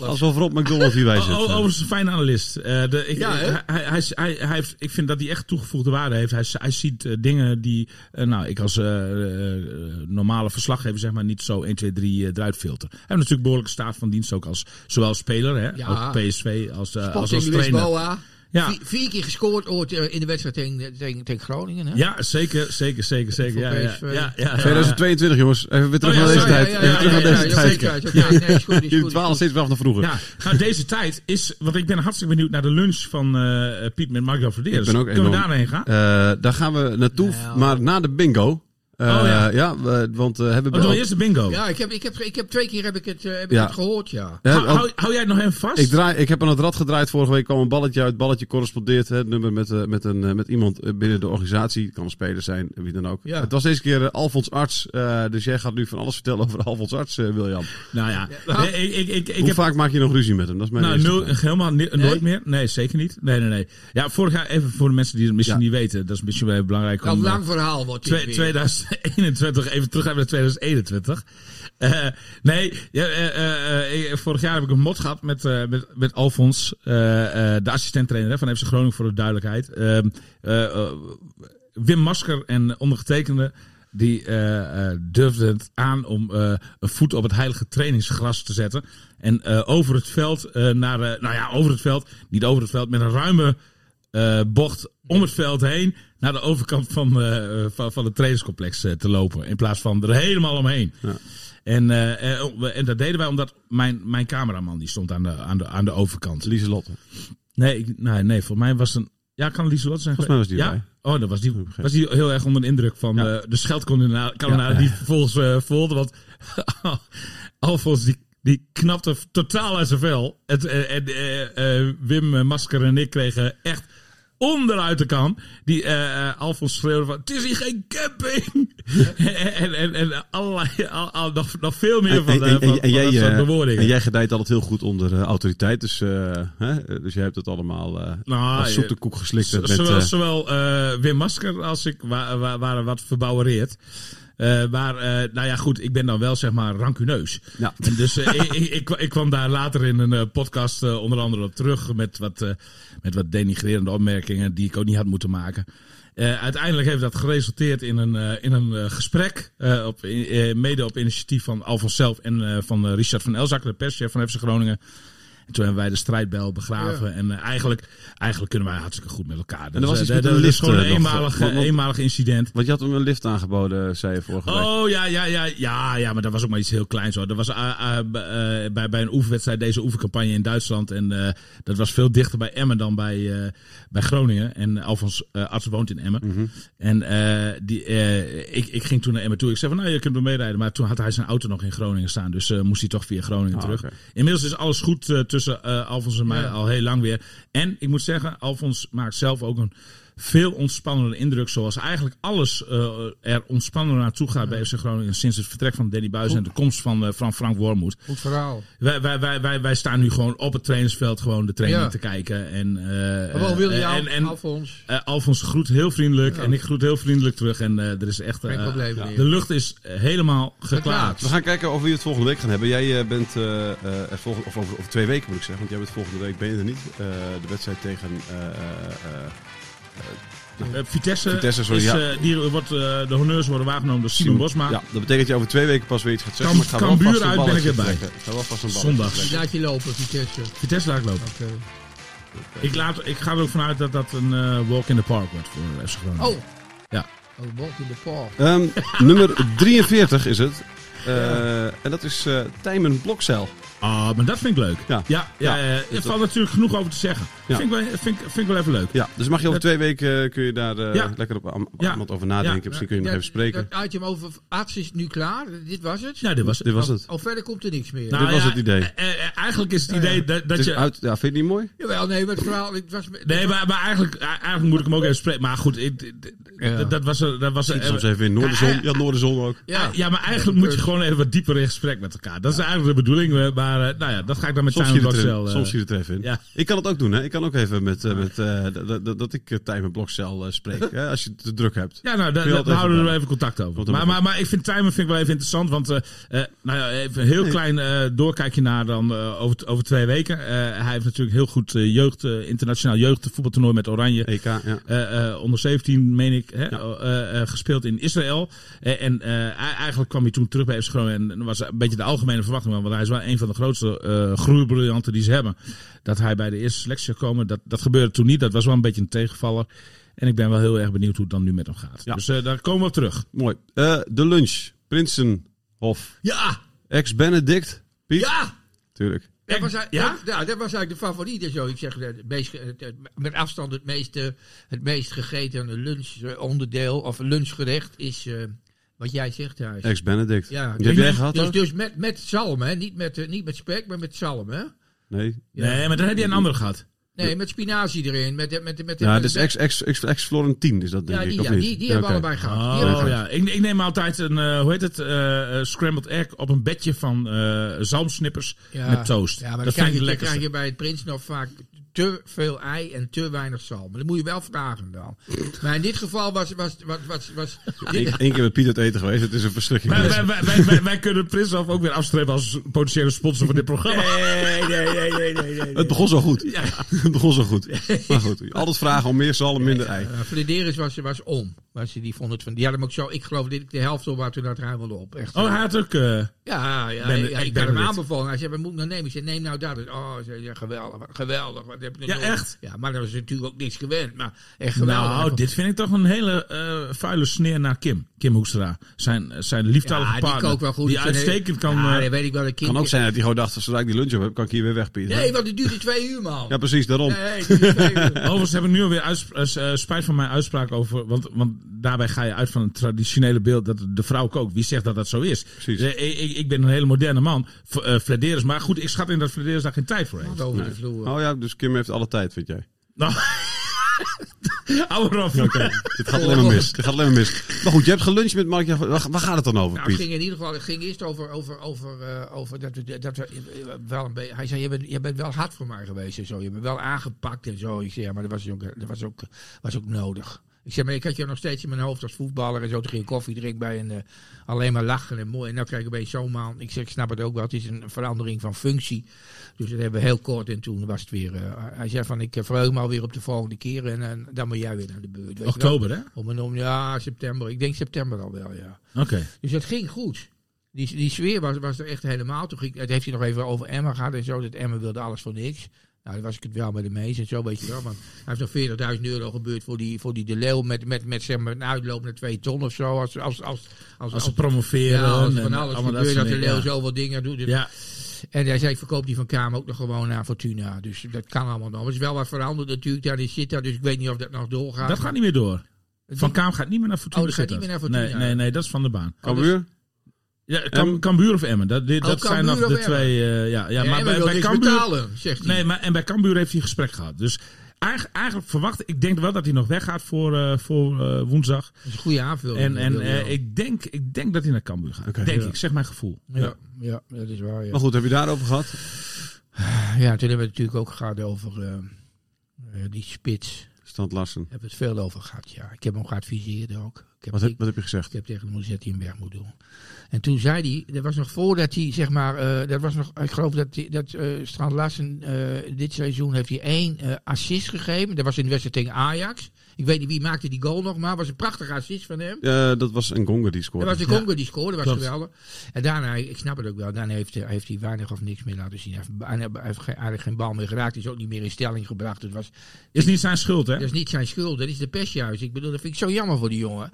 Speaker 3: Alsof Rob McDonald hierbij zit.
Speaker 4: O- Overigens een fijne analist. Eh, de, ik,
Speaker 5: Ja, hè?
Speaker 4: hij, hij, hij, hij, hij heeft, ik vind dat hij echt toegevoegde waarde heeft. Hij, hij ziet eh, dingen die eh, nou, ik als eh, eh, normale verslaggever zeg maar, niet zo 1, 2, 3 eh, eruit filter. Hij heeft natuurlijk behoorlijke staat van dienst ook als zowel speler, hè,
Speaker 5: Ja.
Speaker 4: ook PSV, als, eh, als, als trainer.
Speaker 5: Lisboa.
Speaker 4: Ja.
Speaker 5: Vier, vier keer gescoord ooit eh, in de wedstrijd tegen, tegen, tegen Groningen. Hè?
Speaker 4: Ja, zeker, zeker, zeker, zeker. Ja, ja, ja, ja, ja.
Speaker 3: 2022 jongens, even weer terug
Speaker 4: Oh ja,
Speaker 3: naar deze tijd.
Speaker 4: ja, ja,
Speaker 3: Even terug naar deze tijd. Jullie dwalen steeds wel naar vroeger.
Speaker 4: Ja, nou deze tijd is, want ik ben hartstikke benieuwd naar de lunch van eh, Piet met Marco Verdeers.
Speaker 3: Ik ben ook
Speaker 4: Kunnen we daarheen gaan?
Speaker 3: Eh, daar gaan we naartoe,
Speaker 5: Nou.
Speaker 3: maar na de bingo. Eh,
Speaker 4: Oh, ja.
Speaker 3: ja. we- want eh hebben
Speaker 4: Oh,
Speaker 3: we ook-
Speaker 4: eerst de bingo.
Speaker 5: Ja, ik heb, ik, heb, ik heb twee keer heb ik het, eh, heb ik het gehoord, ja.
Speaker 3: Ja,
Speaker 4: hou,
Speaker 3: ook-
Speaker 4: hou, hou jij het nog even vast?
Speaker 3: Ik, draai, ik heb aan het rad gedraaid. Vorige week kwam een balletje uit. Balletje correspondeert. Hè, het nummer met, eh, met, een, eh, met iemand eh, binnen de organisatie. Het kan een speler zijn, wie dan ook.
Speaker 5: Ja.
Speaker 3: Het was deze keer eh, Alfons Arts. eh, dus jij gaat nu van alles vertellen over Alfons Arts, eh, William.
Speaker 4: Nou ja,
Speaker 5: Ja.
Speaker 4: Nee, ik, ik, ik, ik
Speaker 3: Hoe
Speaker 4: heb
Speaker 3: vaak maak je nog ruzie met hem? Dat is mijn
Speaker 4: nou, nul, helemaal ni- nooit meer. Nee, zeker niet. Nee, nee, nee. Ja, vorig jaar, even voor de mensen die het misschien
Speaker 3: Ja.
Speaker 4: niet weten. Dat is misschien wel even belangrijk
Speaker 5: Een
Speaker 4: eh,
Speaker 5: lang verhaal wordt dit
Speaker 4: Twee-
Speaker 5: weer.
Speaker 4: 2021, even terug naar 2021. Eh, nee, eh, eh, vorig jaar heb ik een mot gehad met, met, met Alfons, de assistent-trainer van FC Groningen voor de duidelijkheid. Ehm, eh, eh, Wim Masker en ondergetekende, die eh, eh, durfde het aan om een voet op het heilige trainingsgras te zetten. En over het veld naar, nou ja, over het veld, niet over het veld, met een ruime bocht om het veld heen naar de overkant van, eh, van, van het trainingscomplex eh, te lopen. In plaats van er helemaal omheen. En, eh, en dat deden wij omdat mijn, mijn cameraman die stond aan de, aan de, aan de overkant.
Speaker 3: Lieselotte.
Speaker 4: Nee, ik, nee, nee, voor mij was een. Ja, kan Lieselot zijn.
Speaker 3: Volgens mij was die
Speaker 4: ja? Oh, dan was die, was die heel erg onder de indruk van
Speaker 3: Ja.
Speaker 4: de scheldkanonade die vervolgens volgde. Want (laughs) Alfons die, die knapte totaal uit zijn vel. Het, en eh, Wim Masker en ik kregen echt onderuit de kan. Die eh, Alfons schreeuwde van, het is hier geen camping. (laughs) en, en, en allerlei, al, al- nog, nog veel meer van, de, van, van
Speaker 3: en, jij,
Speaker 4: dat
Speaker 3: eh,
Speaker 4: bewoordingen.
Speaker 3: en jij gedijt altijd heel goed onder eh, autoriteit. Dus, hè? dus jij hebt het allemaal
Speaker 4: Nou,
Speaker 3: als zoete koek geslikt. Met,
Speaker 4: zowel zowel eh, Wim Masker als ik wa wa waren wat verbouwereerd. Eh, maar, eh, nou ja, goed, ik ben dan wel zeg maar rancuneus.
Speaker 3: Ja.
Speaker 4: En dus eh, ik, ik, ik, kwam daar later in een podcast onder andere op terug met wat, met wat denigrerende opmerkingen die ik ook niet had moeten maken. Uiteindelijk heeft dat geresulteerd in een, in een gesprek, op, mede op initiatief van Alfons zelf en van Richard van Elzak, de perschef van FC Groningen. En toen hebben wij de strijdbel begraven. En eh, eigenlijk, eigenlijk kunnen wij hartstikke goed met elkaar.
Speaker 3: was
Speaker 4: Dus,
Speaker 3: iets
Speaker 4: eh,
Speaker 3: met
Speaker 4: dat-
Speaker 3: een
Speaker 4: is gewoon een
Speaker 3: eh,
Speaker 4: eenmalig,
Speaker 3: want- want-
Speaker 4: eenmalig incident.
Speaker 3: Want je had hem een lift aangeboden, zei je vorige week.
Speaker 4: Oh ja, ja, ja, ja, ja, maar dat was ook maar iets heel kleins hoor. Dat was eh, eh, eh, bij, bij een oefenwedstrijd, deze oefencampagne in Duitsland. En eh, dat was veel dichter bij Emmen dan bij, eh, bij Groningen. En Alfons eh Arts woont in Emmen.
Speaker 3: Mhm.
Speaker 4: En eh, die, eh, ik, ik ging toen naar Emmen toe. Ik zei van, nou, je kunt me meerijden. Maar toen had hij zijn auto nog in Groningen staan. Dus eh, moest hij toch via Groningen
Speaker 3: Ah,
Speaker 4: terug. Inmiddels is alles goed eh, tussen eh, Alfons en mij al heel lang weer. En ik moet zeggen, Alfons maakt zelf ook een veel ontspannender indruk. Zoals eigenlijk alles eh, er ontspannender naartoe gaat bij FC Groningen. Sinds het vertrek van Danny Buis en de komst van, eh, van Frank Wormoed.
Speaker 5: Goed verhaal.
Speaker 4: Wij, wij, wij, wij, wij staan nu gewoon op het trainingsveld gewoon de training
Speaker 5: Ja.
Speaker 4: te kijken. En, eh,
Speaker 5: Maar wel wil je jou,
Speaker 4: en, en,
Speaker 5: Alfons.
Speaker 4: eh, Alfons groet heel vriendelijk en ik groet heel vriendelijk terug. En eh, er is echt. eh,
Speaker 5: Geen probleem, meneer.
Speaker 4: de lucht is helemaal geklaard.
Speaker 3: We gaan kijken of we het volgende week gaan hebben. Jij bent eh, eh, er volgende, of over, over twee weken moet ik zeggen, want jij bent volgende week ben je er niet. Eh, de wedstrijd tegen eh, eh,
Speaker 4: Vitesse,
Speaker 3: Vitesse, sorry,
Speaker 4: is,
Speaker 3: ja.
Speaker 4: eh, die wordt, eh, de honneurs worden waargenomen door Simon Bosma.
Speaker 3: Ja, dat betekent dat je over twee weken pas weer iets gaat zeggen. Maar vast een
Speaker 4: uit ben ik erbij.
Speaker 3: Ik ga wel vast een
Speaker 4: Zondag.
Speaker 3: trekken.
Speaker 5: Laat je lopen, Vitesse.
Speaker 4: Vitesse laat ik lopen.
Speaker 5: Oké.
Speaker 4: Ik, laat, ik ga er ook vanuit dat dat een eh, walk in the park wordt voor FC Groningen.
Speaker 5: Oh.
Speaker 4: Ja.
Speaker 5: Oh, walk in the park.
Speaker 3: Ehm, nummer (laughs) 43 is het. Eh, En dat is eh Tijmen Blokcel.
Speaker 4: Ah, maar dat vind ik leuk.
Speaker 3: Ja.
Speaker 4: ja, ja,
Speaker 3: Ja.
Speaker 4: eh, er valt natuurlijk genoeg over te zeggen.
Speaker 3: Ja.
Speaker 4: Vind, ik wel, vind, vind ik wel even leuk.
Speaker 3: Ja, dus mag je over twee weken eh, kun je daar eh,
Speaker 4: Ja.
Speaker 3: lekker op, iemand over nadenken. Misschien kun je nog even spreken.
Speaker 5: Dat item over arts is nu klaar. Dit was het.
Speaker 4: Ja, dit was het.
Speaker 3: Dit was het.
Speaker 5: Al verder komt er niks meer.
Speaker 4: Nou
Speaker 3: Dit was het idee.
Speaker 4: eh, eigenlijk is het idee dat, dat
Speaker 3: Het
Speaker 4: je...
Speaker 3: uit, ja, vind je het niet mooi?
Speaker 5: Jawel, nee, maar het verhaal... Het was,
Speaker 4: Nee, maar, maar eigenlijk, eigenlijk moet ik hem ook even spreken. Maar goed, ik, dat was... er- Dat was er-
Speaker 3: Soms even in Noorderzon.
Speaker 4: Ja,
Speaker 3: Noorderzon ook.
Speaker 4: Ja, ja, maar eigenlijk moet je gewoon even wat dieper in gesprek met elkaar. Dat is eigenlijk de bedoeling. Maar eh, nou ja, dat ga ik dan met
Speaker 3: Soms het
Speaker 4: Blokcel... eh,
Speaker 3: soms zie je het er even in.
Speaker 4: ja.
Speaker 3: Ik kan het ook doen. Hè. Ik kan ook even met, eh, met dat- ik Tijmen Blokcel spreek. (laughs) Hè, als je te druk hebt.
Speaker 4: Ja, nou, daar houden we
Speaker 3: even
Speaker 4: er even contact over. Maar, maar, maar ik vind Timer vind ik wel even interessant. Want, nou ja, even een heel klein doorkijkje naar dan over, over twee weken. Hij heeft natuurlijk heel goed jeugd, internationaal jeugdvoetbaltoernooi met Oranje.
Speaker 3: EK, ja.
Speaker 4: Onder 17, meen ik, hè,
Speaker 3: Ja.
Speaker 4: gespeeld in Israël. En eigenlijk kwam hij toen terug bij FC Groningen. En dat was een beetje de algemene verwachting. Want hij is wel een van de grootste eh groeibriljanten die ze hebben. Dat hij bij de eerste selectie zou komen, dat, dat gebeurde toen niet. Dat was wel een beetje een tegenvaller. En ik ben wel heel erg benieuwd hoe het dan nu met hem gaat.
Speaker 3: Ja.
Speaker 4: Dus eh, daar komen we op terug.
Speaker 3: Mooi. Eh, de lunch. Prinsenhof.
Speaker 4: Ja!
Speaker 3: Ex-Benedict. Piet?
Speaker 4: Ja!
Speaker 3: Tuurlijk.
Speaker 5: Dat was, ja?
Speaker 4: Ja?
Speaker 5: Ja, dat was eigenlijk de favoriet. en Zo. Ik zeg, het meest, ge- het- het- met afstand het meest, eh, het meest gegeten lunchonderdeel of lunchgerecht is eh, wat jij zegt thuis.
Speaker 3: Ex-Benedict.
Speaker 5: Ja,
Speaker 3: Die heb jij gehad
Speaker 5: dus, dus met, met zalm, hè? Niet, met, eh, niet met spek, maar met zalm. Hè?
Speaker 3: Nee.
Speaker 4: Nee, maar dan heb je een andere gehad.
Speaker 5: Nee, met spinazie erin. Met, met, met, met,
Speaker 3: Ja,
Speaker 5: met-
Speaker 3: dat is ex- ex- ex- ex-Florentien is dat denk
Speaker 5: ja,
Speaker 3: ik,
Speaker 5: die,
Speaker 3: of
Speaker 5: ja,
Speaker 3: niet?
Speaker 5: die, die
Speaker 3: Ja,
Speaker 5: hebben allebei gehad. Die hebben
Speaker 4: Oh ja, ik, ik neem altijd een, eh, hoe heet het, eh, eh, scrambled egg op een bedje van eh zalmsnippers
Speaker 5: Ja.
Speaker 4: met toast.
Speaker 5: Ja, maar dan
Speaker 4: dat
Speaker 5: krijg
Speaker 4: vind
Speaker 5: je,
Speaker 4: ik lekker.
Speaker 5: krijg je bij het Prinshof vaak te veel ei en te weinig zalm. Maar dat moet je wel vragen dan. Maar in dit geval was... was, was, was, was
Speaker 3: Eén keer met Piet uit eten geweest. Het is een verschrikking.
Speaker 4: Wij, wij, wij, wij, wij, wij kunnen Prinshof ook weer afstrepen als potentiële sponsor van dit programma.
Speaker 5: nee, nee, nee, nee, nee, nee.
Speaker 3: Het begon zo goed. Het begon zo goed. Maar goed, altijd vragen om meer zalm, minder ei.
Speaker 5: Uh, Flederis was, was om. Maar ze, die vond het van, die had hem ook zo, ik geloof dat ik de helft op waar toen dat hij wilde op. Echt,
Speaker 4: Oh, hij had ook... eh,
Speaker 5: ja, ja,
Speaker 4: Ben-
Speaker 5: ja,
Speaker 4: ik
Speaker 5: ik
Speaker 4: ben
Speaker 5: hem aanbevolen. Hij zei, wat moet ik nou nemen? Ik zei, neem nou dat. Oh, zei, ja, geweldig, geweldig. Wat heb je
Speaker 4: Ja, echt?
Speaker 5: Ja, maar dat was natuurlijk ook niks gewend. Maar echt geweldig.
Speaker 4: nou, dit vind ik toch een hele eh, vuile sneer naar Kim. Kim Hoekstra. Zijn, zijn lieftallige
Speaker 5: ja, die
Speaker 4: partner.
Speaker 5: kookt wel goed.
Speaker 4: Die uitstekend kan...
Speaker 5: Ja,
Speaker 4: eh,
Speaker 5: weet ik wel. Kind.
Speaker 3: Kan ook zijn dat hij gewoon dacht, zodra ik die lunch op heb, kan ik hier weer weg, Piet.
Speaker 5: Nee, want het duurde twee uur, man.
Speaker 3: Ja, precies, daarom.
Speaker 5: Nee, het duurde twee uur. (laughs)
Speaker 4: Overigens heb ik nu alweer eh, eh, spijt van mijn uitspraak over. Want, want daarbij ga je uit van het traditionele beeld dat de vrouw kookt. Wie zegt dat dat zo is?
Speaker 3: Precies.
Speaker 4: Eh, Ik, ik, ben een hele moderne man. V- eh, Flederis. Maar goed, ik schat in dat Flederis daar geen tijd voor heeft.
Speaker 5: Over de vloer.
Speaker 3: Oh ja, dus Kim heeft alle tijd, vind jij.
Speaker 4: Nou. (laughs) Hou erop.
Speaker 3: Dit gaat alleen maar mis. Dit gaat alleen maar mis. Maar goed, je hebt geluncht met Mark. Ja, waar, waar gaat het dan over,
Speaker 5: Nou, het ging in ieder geval, het ging eerst over, over, over, eh, over dat we, dat we eh, wel een beetje. Hij zei: je bent, je bent wel hard voor mij geweest en zo. Je bent wel aangepakt en zo. Ik zei: Ja, maar dat was ook, dat was ook, was ook nodig. Ik zei: Maar ik had je nog steeds in mijn hoofd als voetballer en zo. Toen ging ik koffie drinken bij en eh, alleen maar lachen en mooi. En nou krijg ik opeens zo'n man. Ik zeg: Ik snap het ook wel. Het is een verandering van functie. Dus dat hebben we heel kort en toen was het weer. eh, hij zei: van Ik eh, verheug me alweer op de volgende keer en dan moet jij weer naar de beurt. weet.
Speaker 4: Oktober, hè?
Speaker 5: Om en om, ja, september. Ik denk september al wel, ja.
Speaker 4: Oké.
Speaker 5: Dus het ging goed. Die, die sfeer was, was er echt helemaal. Toen ging, het heeft hij nog even over Emma gehad en zo. Dat Emma wilde alles voor niks. Nou, daar was ik het wel met de meest en zo, weet je wel. Want hij heeft nog 40.000 euro gebeurd voor die, voor die De Leeuw met, met, met zeg maar, een uitloop naar twee ton of zo. Als, als, als, als,
Speaker 4: Als ze promoveren.
Speaker 5: ja, als van alles
Speaker 4: allemaal
Speaker 5: gebeurt, dat
Speaker 4: soort
Speaker 5: De Leeuw
Speaker 4: ja.
Speaker 5: zoveel dingen doet.
Speaker 4: Ja,
Speaker 5: En hij zei, ik verkoop die van Kamer ook nog gewoon naar Fortuna. Dus dat kan allemaal nog. Er is wel wat veranderd natuurlijk. Daar is zit daar, dus ik weet niet of dat nog doorgaat.
Speaker 4: dat gaat niet meer door.
Speaker 5: Het
Speaker 4: Van Kaam gaat niet meer naar Fortuna.
Speaker 5: Oh, dat gaat niet
Speaker 4: dat.
Speaker 5: meer naar Fortuna.
Speaker 4: Nee, nee, nee, dat is van de baan. Ja, Kam, Cambuur of Emmen. Dat, dit,
Speaker 5: Oh,
Speaker 4: dat zijn nog de twee. eh, ja, ja,
Speaker 5: Ja,
Speaker 4: maar bij,
Speaker 5: wil
Speaker 4: bij Cambuur.
Speaker 5: betalen, zegt hij.
Speaker 4: Nee, maar en bij Cambuur heeft hij een gesprek gehad. Dus eigenlijk, eigenlijk verwacht ik, denk wel dat hij nog weggaat voor, eh, voor eh, woensdag.
Speaker 5: Dat is een goede aanvulling.
Speaker 4: En, en eh, ik, denk, ik denk dat hij naar Cambuur gaat. Denk
Speaker 3: Ja.
Speaker 4: ik, zeg mijn gevoel.
Speaker 5: Ja, ja, dat is waar. Ja.
Speaker 3: Maar goed, heb je daarover gehad?
Speaker 5: ja, toen hebben we het natuurlijk ook gehad over eh, eh, die spits.
Speaker 3: Stand Larsen.
Speaker 5: Daar hebben we het veel over gehad, ja. Ik heb hem geadviseerd ook. Heb,
Speaker 3: Wat heb, wat heb je gezegd?
Speaker 5: ik heb tegen hem gezegd dat hij hem weg moet doen. En toen zei hij, dat was nog voordat hij, zeg maar, eh, dat was nog, ik geloof dat, die- dat Strand Larsen eh, dit seizoen heeft hij één assist gegeven. Dat was in de wedstrijd tegen Ajax. Ik weet niet wie maakte die goal nog, maar was een prachtige assist van hem.
Speaker 3: Eh, dat was een Gonga die scoorde.
Speaker 5: Dat was de Congo die scoorde, dat was
Speaker 4: Klopt.
Speaker 5: geweldig. En daarna, ik snap het ook wel, daarna heeft, hij- heeft hij weinig of niks meer laten zien. Hij heeft, hij heeft ge- eigenlijk geen bal meer geraakt. Hij is ook niet meer in stelling gebracht. Het was,
Speaker 4: Is niet zijn schuld, hè?
Speaker 5: dat is niet zijn schuld, dat is de pest juist. Ik bedoel, dat vind ik zo jammer voor die jongen.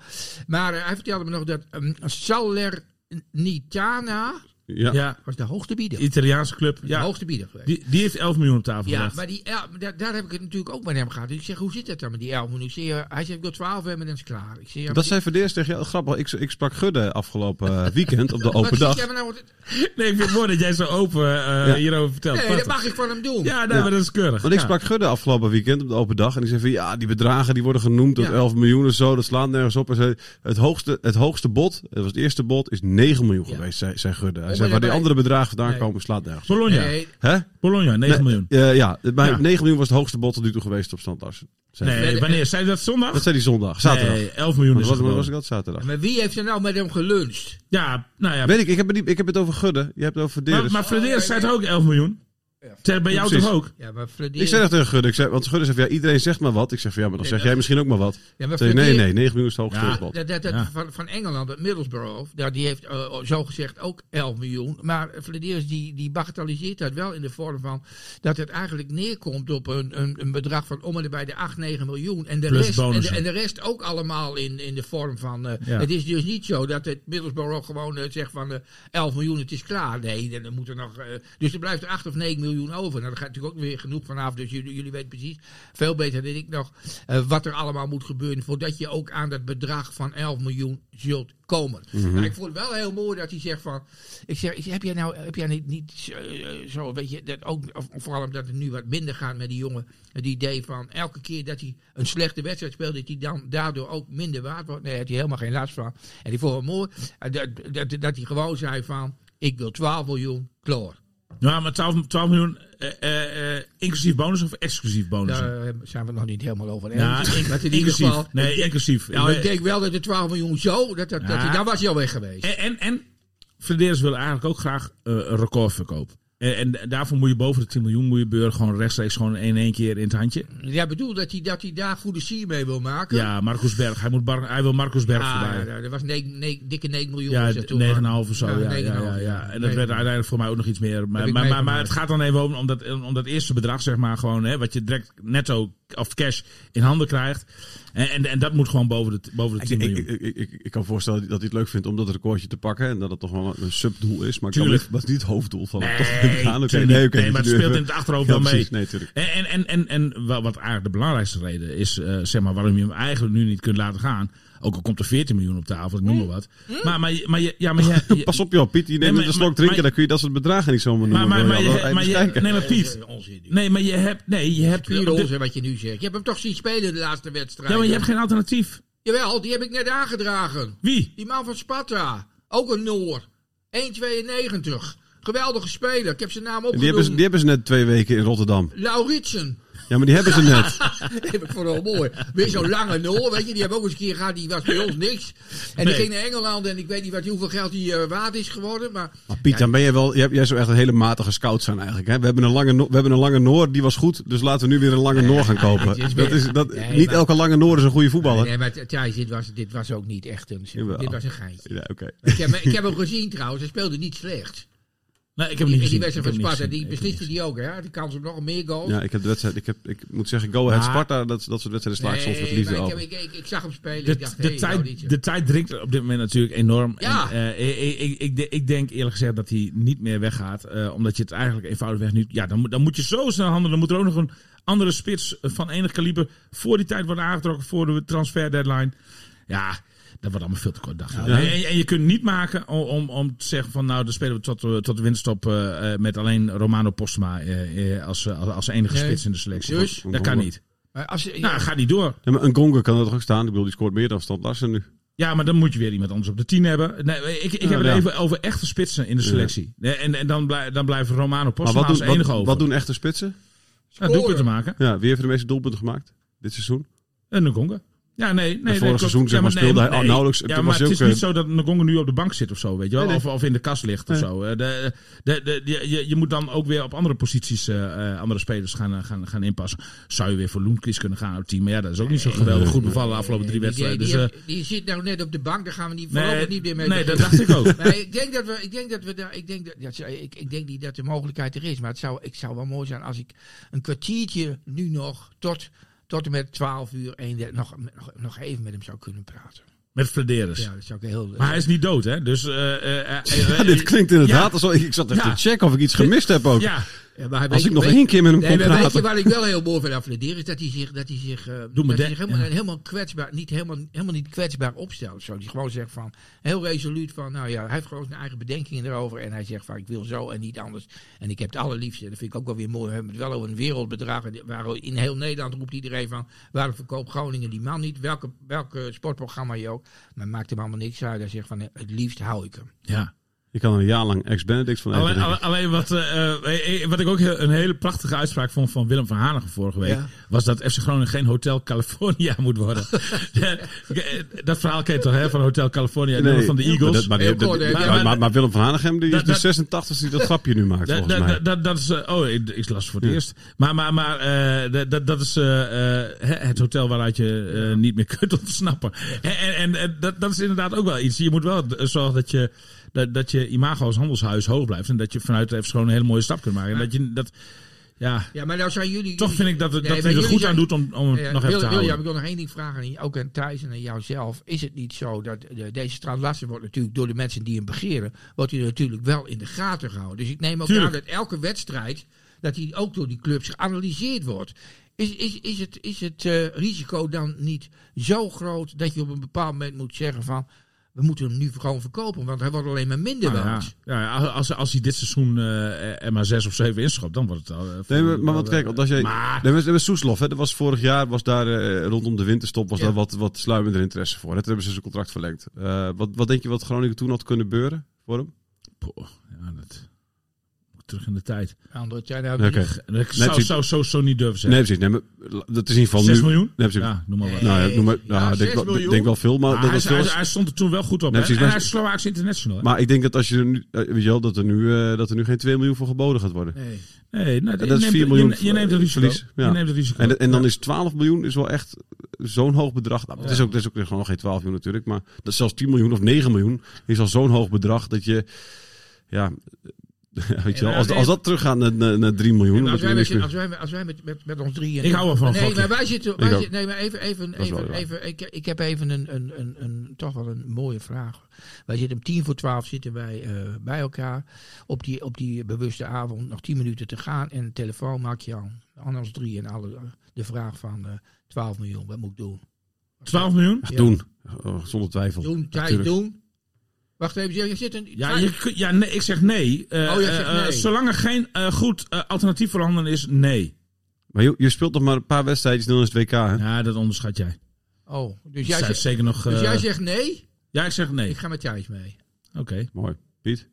Speaker 5: Maar eh, hij vertelde me nog dat um, Salernitana
Speaker 3: Ja.
Speaker 4: Ja,
Speaker 5: was de hoogste bieder.
Speaker 4: Italiaanse club.
Speaker 5: De
Speaker 4: Ja,
Speaker 5: hoogste bieder geweest.
Speaker 4: die, die heeft 11 miljoen op tafel
Speaker 5: Ja,
Speaker 4: gelegd.
Speaker 5: maar die, el- daar, daar heb ik het natuurlijk ook met hem gehad. Dus ik zeg, hoe zit dat dan met die 11 miljoen? Ik zeg, hij zegt, ik wil 12 hebben en dan is het klaar. Ik zeg, ja, maar
Speaker 3: Dat zei Verdeers tegen jou. Grappig, ik, ik sprak Gudde afgelopen eh, (laughs) weekend op de open dag.
Speaker 5: jij nou wat-
Speaker 4: Nee, ik vind het mooi dat jij zo open eh,
Speaker 3: Ja.
Speaker 4: hierover vertelt.
Speaker 5: Nee, dat mag ik van hem doen.
Speaker 4: Ja, nee,
Speaker 3: Ja.
Speaker 4: maar dat is keurig.
Speaker 3: Want ik
Speaker 4: Ja.
Speaker 3: sprak Gudde afgelopen weekend op de open dag. En die zei van ja, die bedragen die worden genoemd tot
Speaker 5: Ja.
Speaker 3: 11 miljoen en zo. Dat slaat nergens op. En zei, het, hoogste, het hoogste bod, dat was het eerste bod, is 9 miljoen
Speaker 5: Ja.
Speaker 3: geweest, zei, zei Gudde. Hij
Speaker 5: maar
Speaker 3: waar die andere bedragen vandaan
Speaker 5: Nee.
Speaker 3: komen, slaat nergens.
Speaker 4: Bologna.
Speaker 5: Nee,
Speaker 3: Hè?
Speaker 4: Bologna, 9 miljoen.
Speaker 3: Eh, ja, bij
Speaker 4: Ja.
Speaker 3: 9 miljoen was het hoogste bod tot nu toe geweest op hij.
Speaker 4: Nee, wanneer? Zei je dat zondag?
Speaker 3: Dat zei die zondag, zaterdag.
Speaker 4: Nee, 11 miljoen
Speaker 3: Maar
Speaker 4: is
Speaker 3: was,
Speaker 4: het
Speaker 3: was, ik dat zaterdag?
Speaker 5: maar wie heeft er nou met hem geluncht?
Speaker 4: Ja, nou ja.
Speaker 3: Weet ik, ik heb, het niet, ik heb het over Gudde. Je hebt het over
Speaker 4: Maar,
Speaker 3: Verdeers.
Speaker 4: maar Frederik
Speaker 5: Oh,
Speaker 4: zei toch ook 11 miljoen? Zeg, bij jou
Speaker 3: Precies.
Speaker 4: toch ook?
Speaker 5: Ja, maar
Speaker 3: Ik zei dat tegen Gudde. Ik zei, want Gudde van, ja, iedereen zegt maar wat. Ik zeg van ja, maar dan
Speaker 5: Nee,
Speaker 3: zeg
Speaker 5: dat-
Speaker 3: jij misschien ook maar wat.
Speaker 5: Ja, maar
Speaker 3: nee, nee, 9 miljoen is het hoogste
Speaker 4: Ja.
Speaker 5: Dat, dat, dat
Speaker 4: Ja.
Speaker 5: van, van Engeland, het Middlesbrough, daar, die heeft eh, zo gezegd ook 11 miljoen. Maar Flederis die, die bagatelliseert dat wel in de vorm van dat het eigenlijk neerkomt op een, een, een bedrag van om en bij de 8, 9 miljoen. En de,
Speaker 4: Plus
Speaker 5: rest, en, de,
Speaker 4: bonussen.
Speaker 5: en de rest ook allemaal in, in de vorm van. eh,
Speaker 4: Ja.
Speaker 5: Het is dus niet zo dat het Middlesbrough gewoon eh, zegt van eh 11 miljoen, het is klaar. Nee, dan, dan moet er nog. eh, dus er blijft er 8 of 9 miljoen over. Nou, daar gaat natuurlijk ook weer genoeg vanaf. Dus jullie, jullie weten precies, veel beter dan ik nog, eh, wat er allemaal moet gebeuren voordat je ook aan dat bedrag van 11 miljoen zult komen. Maar ik vond het wel heel mooi dat hij zegt van, ik zeg, heb jij nou, heb jij niet, niet eh, zo, weet je, dat ook, of, vooral omdat het nu wat minder gaat met die jongen, het idee van elke keer dat hij een slechte wedstrijd speelt, dat hij dan daardoor ook minder waard wordt. Nee, daar heeft hij helemaal geen last van. En ik vond het mooi eh, dat, dat, dat hij gewoon zei van, ik wil 12 miljoen, klaar.
Speaker 4: Ja, maar 12, 12 miljoen eh, eh, eh, inclusief bonus of exclusief bonus?
Speaker 5: Daar zijn we nog niet helemaal over eens.
Speaker 4: Ja,
Speaker 5: in ieder
Speaker 4: inclusief.
Speaker 5: geval,
Speaker 4: nee,
Speaker 5: ik denk-
Speaker 4: inclusief.
Speaker 5: nou, ik denk wel dat de 12 miljoen zo, dat, dat, dat
Speaker 4: Ja.
Speaker 5: dan was hij al weg geweest.
Speaker 4: En, en, en Flederis wil eigenlijk ook graag een record verkopen. En, en daarvoor moet je boven de 10 miljoen moet je Beur gewoon rechtstreeks gewoon in één keer in het handje.
Speaker 5: Jij bedoelt dat hij, dat hij daar goede sier mee wil maken?
Speaker 4: Ja, Marcus Berg. Hij, moet Bar- hij wil Marcus Berg
Speaker 5: Ah,
Speaker 4: voorbij.
Speaker 5: ja, dat was ne- ne- dikke 9 miljoen.
Speaker 4: Ja,
Speaker 5: was dat toen,
Speaker 4: 9,5
Speaker 5: maar-
Speaker 4: of zo. Ja, ja, ja,
Speaker 5: 9,5,
Speaker 4: ja, En dat werd
Speaker 5: 9,5.
Speaker 4: uiteindelijk voor mij ook nog iets meer. Maar, maar, maar, het gaat dan even om, om, dat, om dat eerste bedrag, zeg maar, gewoon, hè, wat je direct netto of cash in handen krijgt. En, en, en dat moet gewoon boven de, boven de
Speaker 3: Ik,
Speaker 4: 10
Speaker 3: ik,
Speaker 4: miljoen.
Speaker 3: ik, ik, ik, ik kan voorstellen dat hij het leuk vindt om dat recordje te pakken. En dat het toch wel een subdoel is. Maar
Speaker 4: Tuurlijk.
Speaker 3: dat is niet het hoofddoel van het
Speaker 4: Nee,
Speaker 3: toch gaan. Nee,
Speaker 4: Nee, maar het speelt in het achterhoofd wel mee.
Speaker 3: Nee.
Speaker 4: En, en, en, en, en wa- wat eigenlijk de belangrijkste reden is, eh, zeg maar, waarom je hem eigenlijk nu niet kunt laten gaan. Ook al komt er 14 miljoen op tafel, ik noem maar wat. Maar, maar, je- maar, je- ja, maar, je- je- (laughs)
Speaker 3: Pas op joh, Piet, je neemt
Speaker 4: maar-
Speaker 3: een slok
Speaker 4: maar-
Speaker 3: drinken,
Speaker 4: maar-
Speaker 3: dan kun je dat soort bedragen niet zomaar
Speaker 4: maar,
Speaker 3: noemen.
Speaker 4: maar, maar,
Speaker 3: even
Speaker 4: maar je- nee, maar Piet. Nee, maar je hebt, nee, je hebt,
Speaker 5: Pure onzin wat je nu zegt. Je hebt hem toch zien spelen de laatste wedstrijd.
Speaker 4: ja, maar je hebt geen alternatief.
Speaker 5: Jawel, die heb ik net aangedragen.
Speaker 4: Wie?
Speaker 5: Die man van Sparta. Ook een Noor. 1,92. Geweldige speler. Ik heb zijn naam
Speaker 3: En Die hebben, ze,
Speaker 5: opgenoemd.
Speaker 3: die hebben ze net twee weken in Rotterdam.
Speaker 5: Lauritsen.
Speaker 3: Ja, maar die hebben ze net.
Speaker 5: Heb ik voor wel mooi. Weer zo'n lange Noor, weet je. Die hebben ook eens een keer gehad, die was bij ons niks. En die
Speaker 4: Nee.
Speaker 5: ging naar Engeland en ik weet niet wat, hoeveel geld die eh, waard is geworden. Maar
Speaker 3: Maar Piet, dan ben je wel, jij, jij zou echt een hele matige scout zijn eigenlijk. Hè? We, hebben een lange, we hebben een lange Noor, die was goed. Dus laten we nu weer een lange Noor gaan kopen.
Speaker 5: is
Speaker 3: dat is, dat,
Speaker 5: Nee,
Speaker 3: niet
Speaker 5: maar-
Speaker 3: elke lange Noor is een goede voetballer.
Speaker 5: Nee, maar Thijs, dit was, dit was ook niet echt een...
Speaker 3: Jawel.
Speaker 5: Dit was een geintje.
Speaker 3: Ja, oké.
Speaker 5: Ik heb, ik heb hem gezien trouwens, hij speelde niet slecht.
Speaker 4: Nee, ik heb hem
Speaker 5: Die,
Speaker 4: niet
Speaker 5: die
Speaker 4: gezien.
Speaker 5: wedstrijd
Speaker 4: Ik
Speaker 5: van Sparta, die besliste die ook, hè? Die kans op nog een meer goals.
Speaker 3: Ja, ik heb de wedstrijd, ik, heb, ik moet zeggen, Go Ahead
Speaker 4: Maar-
Speaker 3: Sparta, dat, dat soort wedstrijden sla ik soms met liefde
Speaker 5: ik,
Speaker 3: over.
Speaker 5: ik, ik, ik zag hem spelen.
Speaker 4: De,
Speaker 5: ik dacht,
Speaker 4: de,
Speaker 5: hey, nou,
Speaker 4: tijd, de tijd dringt op dit moment natuurlijk enorm.
Speaker 5: Ja.
Speaker 4: En, eh, ik, ik, ik, ik denk eerlijk gezegd dat hij niet meer weggaat. eh, omdat je het eigenlijk eenvoudigweg nu... Ja, dan, moet- dan moet je zo snel handelen. Dan moet er ook nog een andere spits van enig kaliber... voor die tijd worden aangetrokken voor de transfer deadline. Ja, dat wordt allemaal veel te kort dag. En, en, en je kunt niet maken om, om, om te zeggen van... nou, dan spelen we tot, eh, tot de winterstop eh, eh, met alleen Romano Postma eh, eh, als, als, als enige
Speaker 5: Nee.
Speaker 4: spits in de selectie.
Speaker 5: Dus?
Speaker 4: Dat kan niet.
Speaker 5: Maar als, ja,
Speaker 4: Nou, gaat niet door.
Speaker 3: Ja, maar een Gonga kan er toch ook staan? Ik bedoel, die scoort meer dan Stand Larsen nu.
Speaker 4: Ja, maar dan moet je weer iemand anders op de 10 hebben. Nee, ik, ik
Speaker 3: Ja,
Speaker 4: heb het
Speaker 3: ja.
Speaker 4: even over echte spitsen in de selectie. Nee, En, en dan, blij, dan blijven Romano Postma als
Speaker 3: doen,
Speaker 4: enige
Speaker 3: wat,
Speaker 4: over.
Speaker 3: wat doen echte spitsen?
Speaker 4: Nou, doelpunten maken.
Speaker 3: Ja, wie heeft de meeste doelpunten gemaakt dit seizoen?
Speaker 4: En Ngonga. Ja, nee, nee.
Speaker 3: vorig seizoen, zeg
Speaker 4: Ja,
Speaker 3: maar, speelde hij
Speaker 4: nee,
Speaker 3: nauwelijks-
Speaker 4: Ja, maar
Speaker 3: was
Speaker 4: het is niet
Speaker 3: eh,
Speaker 4: zo dat Ngonga nu op de bank zit of zo, weet je wel.
Speaker 3: Nee, nee.
Speaker 4: Of, of in de kast ligt of zo. Eh, De, de, de, je- je, moet dan ook weer op andere posities eh, eh, andere spelers gaan, gaan, gaan inpassen. Zou je weer voor Loenquist kunnen gaan op het team. Maar ja, dat is ook niet zo geweldig goed bevallen de afgelopen drie wedstrijden.
Speaker 5: die,
Speaker 4: Dus,
Speaker 5: die,
Speaker 4: eh,
Speaker 5: zit nou net op de bank, daar gaan we niet, voorlopig niet meer mee
Speaker 4: nee, dat dacht ik ook. (laughs)
Speaker 5: Maar ik denk dat we, ik denk dat we daar, ik denk dat, ja, ik, ik denk niet dat de mogelijkheid er is, maar het zou, ik zou wel mooi zijn als ik een kwartiertje nu nog tot, tot en met 12 uur, 1, nog, nog, nog even met hem zou kunnen praten.
Speaker 4: Met Flederis.
Speaker 5: Ja, dat zou ik heel.
Speaker 4: Maar hij is niet dood, hè? Dus, eh, eh, eh, (laughs)
Speaker 3: Ja,
Speaker 4: eh,
Speaker 3: dit klinkt inderdaad
Speaker 4: Ja.
Speaker 3: alsof ik zat echt
Speaker 4: Ja.
Speaker 3: te checken of ik iets gemist heb ook.
Speaker 4: Ja,
Speaker 5: maar
Speaker 3: Als ik
Speaker 5: je-
Speaker 3: nog één keer met hem
Speaker 5: Nee,
Speaker 3: kon
Speaker 5: maar weet je
Speaker 3: praten.
Speaker 5: waar ik wel heel mooi van affledeer is dat hij zich, dat hij zich, eh,
Speaker 4: me
Speaker 5: dat hij
Speaker 4: de-
Speaker 5: zich helemaal,
Speaker 4: ja.
Speaker 5: helemaal kwetsbaar, niet helemaal, helemaal niet kwetsbaar opstelt. Zo. Die gewoon zegt van, heel resoluut van, nou ja, hij heeft gewoon zijn eigen bedenkingen erover. En hij zegt van, ik wil zo en niet anders. En ik heb het allerliefste, dat vind ik ook wel weer mooi. We hebben het wel over een wereldbedrag. En Waar in heel Nederland roept iedereen van, waarom verkoopt Groningen die man niet? Welke, welke sportprogramma je ook. Maar maakt hem allemaal niks uit. Hij zegt van, het liefst hou ik hem.
Speaker 4: ja.
Speaker 3: Je kan er een jaar lang ex-Benedict van eten.
Speaker 4: Alleen,
Speaker 3: ik.
Speaker 4: alleen, wat, eh, eh, eh, wat ik ook een hele prachtige uitspraak vond van Willem van Hanegem vorige week.
Speaker 5: Ja.
Speaker 4: Was dat FC Groningen geen Hotel California moet worden. (laughs) Dat verhaal ken je toch, hè? Van Hotel California.
Speaker 3: Nee,
Speaker 4: van de
Speaker 3: maar
Speaker 4: Eagles.
Speaker 3: dat- maar, dat- maar-
Speaker 4: maar-
Speaker 3: maar, maar Willem van Hanegem die is
Speaker 4: Dat-
Speaker 3: de
Speaker 4: dat-
Speaker 3: 86 die dat grapje nu maakt,
Speaker 4: Dat,
Speaker 3: volgens
Speaker 4: dat,
Speaker 3: mij.
Speaker 4: dat, dat, dat is, oh, ik, ik las het voor het
Speaker 3: Ja.
Speaker 4: eerst. Maar, maar, maar eh, dat, dat, dat is eh, eh, het hotel waaruit je eh, niet meer (laughs) kunt ontsnappen. En, en, en, en dat, dat is inderdaad ook wel iets. Je moet wel zorgen dat je, dat, dat je imago als handelshuis hoog blijft. En dat je vanuit de gewoon een hele mooie stap kunt maken. En dat je, dat, ja,
Speaker 5: Ja, maar nou zijn jullie...
Speaker 4: toch vind ik dat,
Speaker 5: Nee,
Speaker 4: dat hij er goed aan doet om, om het
Speaker 5: Ja,
Speaker 4: nog even
Speaker 5: Wil-
Speaker 4: te houden.
Speaker 5: ik wil nog één ding vragen, aan ook aan Thijs en aan jouzelf. Is het niet zo dat de, deze strandlasser wordt natuurlijk door de mensen die hem begeren, wordt hij natuurlijk wel in de gaten gehouden. Dus ik neem ook
Speaker 4: Tuurlijk.
Speaker 5: aan dat elke wedstrijd, dat hij ook door die clubs geanalyseerd wordt. Is, is, is het, is het eh, risico dan niet zo groot dat je op een bepaald moment moet zeggen van, we moeten hem nu gewoon verkopen, want hij wordt alleen maar minder
Speaker 4: Nou ja, ja, als, als hij dit seizoen eh, er maar zes of zeven inschopt, dan wordt het al. eh,
Speaker 3: Nee, maar, wat kijk, want als jij...
Speaker 4: Maar-
Speaker 3: Nee, Soeslof, hè, dat was vorig jaar, was daar eh, rondom de winterstop, was
Speaker 5: Ja.
Speaker 3: daar wat, wat sluimender interesse voor. Hè. Toen hebben ze zijn contract verlengd. Eh, wat, wat denk je wat Groningen toen had kunnen beuren voor hem?
Speaker 4: Poh, ja, dat terug in de tijd.
Speaker 5: Andere tijd nou,
Speaker 3: Oké.
Speaker 4: Ik zou, zou zo, zo niet durven
Speaker 3: Nee,
Speaker 4: zeggen.
Speaker 3: precies. Nee, maar dat is in ieder geval
Speaker 4: 6
Speaker 3: nu...
Speaker 4: miljoen?
Speaker 3: Nee, precies.
Speaker 4: Ja, noem maar wat.
Speaker 3: Nou ja, noem maar,
Speaker 5: Ja,
Speaker 3: nou, denk, wel, denk wel veel, maar
Speaker 4: Maar
Speaker 3: dat
Speaker 4: hij,
Speaker 3: is veel.
Speaker 4: hij, hij stond er toen wel goed op.
Speaker 3: Nee,
Speaker 4: hè?
Speaker 3: precies,
Speaker 4: en
Speaker 3: maar-
Speaker 4: hij is Slovaaks international. hè?
Speaker 3: Maar ik denk dat als je er nu, eh, weet je wel, dat er nu, eh, dat er nu geen 2 miljoen voor geboden gaat worden.
Speaker 5: Nee.
Speaker 4: nee, nou,
Speaker 3: dat
Speaker 4: je
Speaker 3: is
Speaker 4: neemt-
Speaker 3: 4 miljoen
Speaker 4: Je, je neemt het risico.
Speaker 3: verlies. Ja.
Speaker 4: Je neemt het risico.
Speaker 3: En, en dan
Speaker 4: Ja.
Speaker 3: is 12 miljoen is wel echt zo'n hoog bedrag. Nou, het is ook, dat is ook gewoon nog geen 12 miljoen natuurlijk. Maar dat zelfs 10 miljoen of 9 miljoen is al zo'n hoog bedrag dat je... Ja, (laughs) weet je wel, als, als dat teruggaat naar, naar, naar 3 miljoen...
Speaker 5: Als wij, met,
Speaker 3: meer.
Speaker 5: als wij, als wij met, met, met ons drieën...
Speaker 4: Ik hou wel van een
Speaker 5: Nee, maar wij zitten... Wij zitten nee, maar even... even, even, even ik, ik heb even een, een, een, een, toch wel een mooie vraag. Wij zitten om tien voor twaalf zitten wij eh, bij elkaar. Op die, op die bewuste avond nog tien minuten te gaan. En de telefoon maak je aan. Anders drie en alle, de vraag van eh 12 miljoen. Wat moet ik doen?
Speaker 4: 12 miljoen?
Speaker 3: Ja, doen. Oh, zonder twijfel.
Speaker 5: Doen, tijd doen. Wacht even, je zit een...
Speaker 4: Ja, je, ja nee, ik zeg nee. Eh,
Speaker 5: Oh, jij zegt
Speaker 4: eh, eh,
Speaker 5: nee.
Speaker 4: zolang er geen eh, goed alternatief voorhanden is, nee.
Speaker 3: Maar je, je speelt nog maar een paar wedstrijdjes, dan is het WK. Hè?
Speaker 4: Ja, dat onderschat jij.
Speaker 5: Oh, dus
Speaker 4: Jij
Speaker 5: jij,
Speaker 4: zegt zeker nog...
Speaker 5: dus jij zegt nee?
Speaker 4: ja, ik zeg nee.
Speaker 5: Ik ga met Thijs mee.
Speaker 4: Oké.
Speaker 3: Mooi. Piet?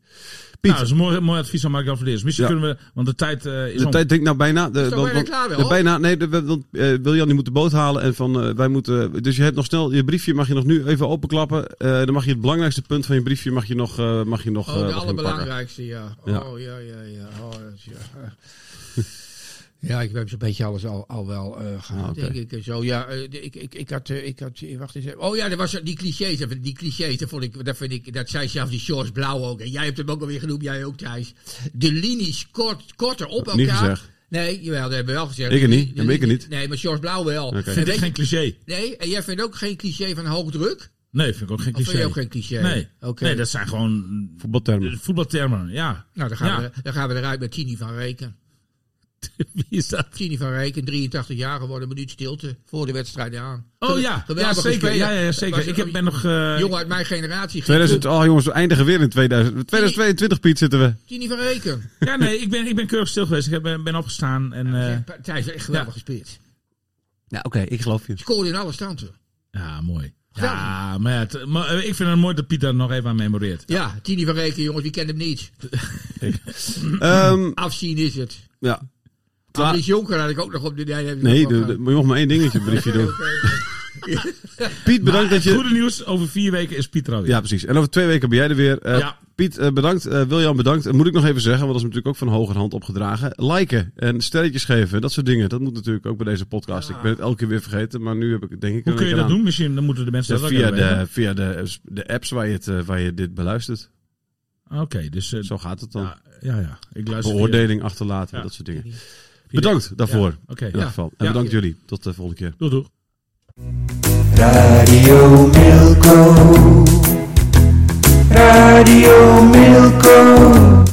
Speaker 4: Nou, dat is een mooi, mooi advies aan Mark Verdeers. Misschien
Speaker 3: Ja.
Speaker 4: kunnen we... Want de tijd eh, is
Speaker 3: De
Speaker 4: om.
Speaker 3: tijd denk nou bijna. De,
Speaker 5: Is bijna klaar wel,
Speaker 3: de,
Speaker 5: hoor?
Speaker 3: bijna nee, de, want, eh, Wiljan die moet de boot halen. En van, eh, wij moeten, dus je hebt nog snel, je briefje mag je nog nu even openklappen. Eh, dan mag je het belangrijkste punt van je briefje mag je nog, eh, mag je nog,
Speaker 5: Oh,
Speaker 3: eh,
Speaker 5: de allerbelangrijkste, ja.
Speaker 3: Ja.
Speaker 5: Oh, ja, ja, ja. Oh, dat is, ja. Ja, ik heb zo'n beetje alles al, al wel eh gehad,
Speaker 3: Ah,
Speaker 5: denk ik. en Zo, ja, eh, ik, ik, ik had, eh, ik had, eh, wacht eens even. Oh ja, dat was die clichés, dat- die clichés, dat vond ik, dat vind ik, dat zei zelfs die George Blauw ook. En jij hebt hem ook alweer genoemd, jij ook Thijs. De linies kort, korter op elkaar.
Speaker 3: Niet gezegd.
Speaker 5: Nee, jawel, dat hebben we wel gezegd.
Speaker 3: Ik er niet. Maar ik er niet.
Speaker 5: Nee, maar George Blauw wel. En
Speaker 4: Vind ik geen cliché.
Speaker 5: Nee, en jij vindt ook geen cliché van hoog druk?
Speaker 4: Nee, vind ik ook geen
Speaker 5: Of vind
Speaker 4: cliché.
Speaker 5: je ook geen cliché?
Speaker 4: Nee. Nee, dat zijn gewoon
Speaker 3: Voetbaltermen.
Speaker 4: voetbaltermen. Ja.
Speaker 5: Nou, dan gaan,
Speaker 4: Ja.
Speaker 5: we, dan gaan we eruit met Tini van Reken. (laughs)
Speaker 4: Wie is dat?
Speaker 5: Tini van Reken, 83 jaar geworden, een minuut stilte voor de wedstrijd aan.
Speaker 4: Oh ja, ja zeker. Ja, ja, ja, zeker. Ik heb, ben nog... eh,
Speaker 5: Jongen uit mijn generatie.
Speaker 3: 2000, oh jongens, we eindigen weer in 2000, 2022 Piet zitten we.
Speaker 5: Tini van Reken.
Speaker 4: ja, nee, ik ben, ik ben keurig stil geweest. Ik heb, ben ben opgestaan en... eh,
Speaker 5: Thijs, echt geweldig gespeeld.
Speaker 3: Ja, oké, ik geloof je.
Speaker 5: Scoorde in alle standen.
Speaker 4: ja, mooi. Ja, maar, ja, het- maar, eh, ik vind het mooi dat Pieter er nog even aan memoreert.
Speaker 5: Ja, Tini van Reken, jongens, wie kent hem niet? (laughs)
Speaker 3: Ehm,
Speaker 5: Afzien is het.
Speaker 3: ja.
Speaker 5: Andries Jonker had ik ook nog op de... Nee,
Speaker 3: de, je mag maar één dingetje briefje (laughs) doen. (laughs) Piet, bedankt dat
Speaker 4: Het
Speaker 3: je...
Speaker 4: goede nieuws, over vier weken is Pieter alweer.
Speaker 3: Ja, precies. En over twee weken ben jij er weer. Eh,
Speaker 4: Ja.
Speaker 3: Piet, eh, bedankt. Eh, Wiljan, bedankt. En moet ik nog even zeggen, want dat is natuurlijk ook van hogerhand opgedragen. Liken en sterretjes geven, dat soort dingen. Dat moet natuurlijk ook bij deze podcast. Ik ben het elke keer weer vergeten, maar nu heb ik het denk ik...
Speaker 4: Hoe
Speaker 3: er
Speaker 4: kun je dat doen? Misschien dan moeten de mensen
Speaker 3: aan.
Speaker 4: dat
Speaker 3: Ja,
Speaker 4: ook
Speaker 3: de,
Speaker 4: weten.
Speaker 3: via de, de apps waar je, het, waar je dit beluistert.
Speaker 4: Oké, dus...
Speaker 3: Zo gaat het dan.
Speaker 4: ja, ja, ja. Ik luister via-
Speaker 3: Beoordeling achterlaten,
Speaker 4: Ja.
Speaker 3: dat soort dingen. Bedankt daarvoor.
Speaker 4: Oké.
Speaker 3: In. En bedankt jullie. Tot de volgende keer.
Speaker 4: Doei doei.
Speaker 2: Radio Milko. Radio Milko.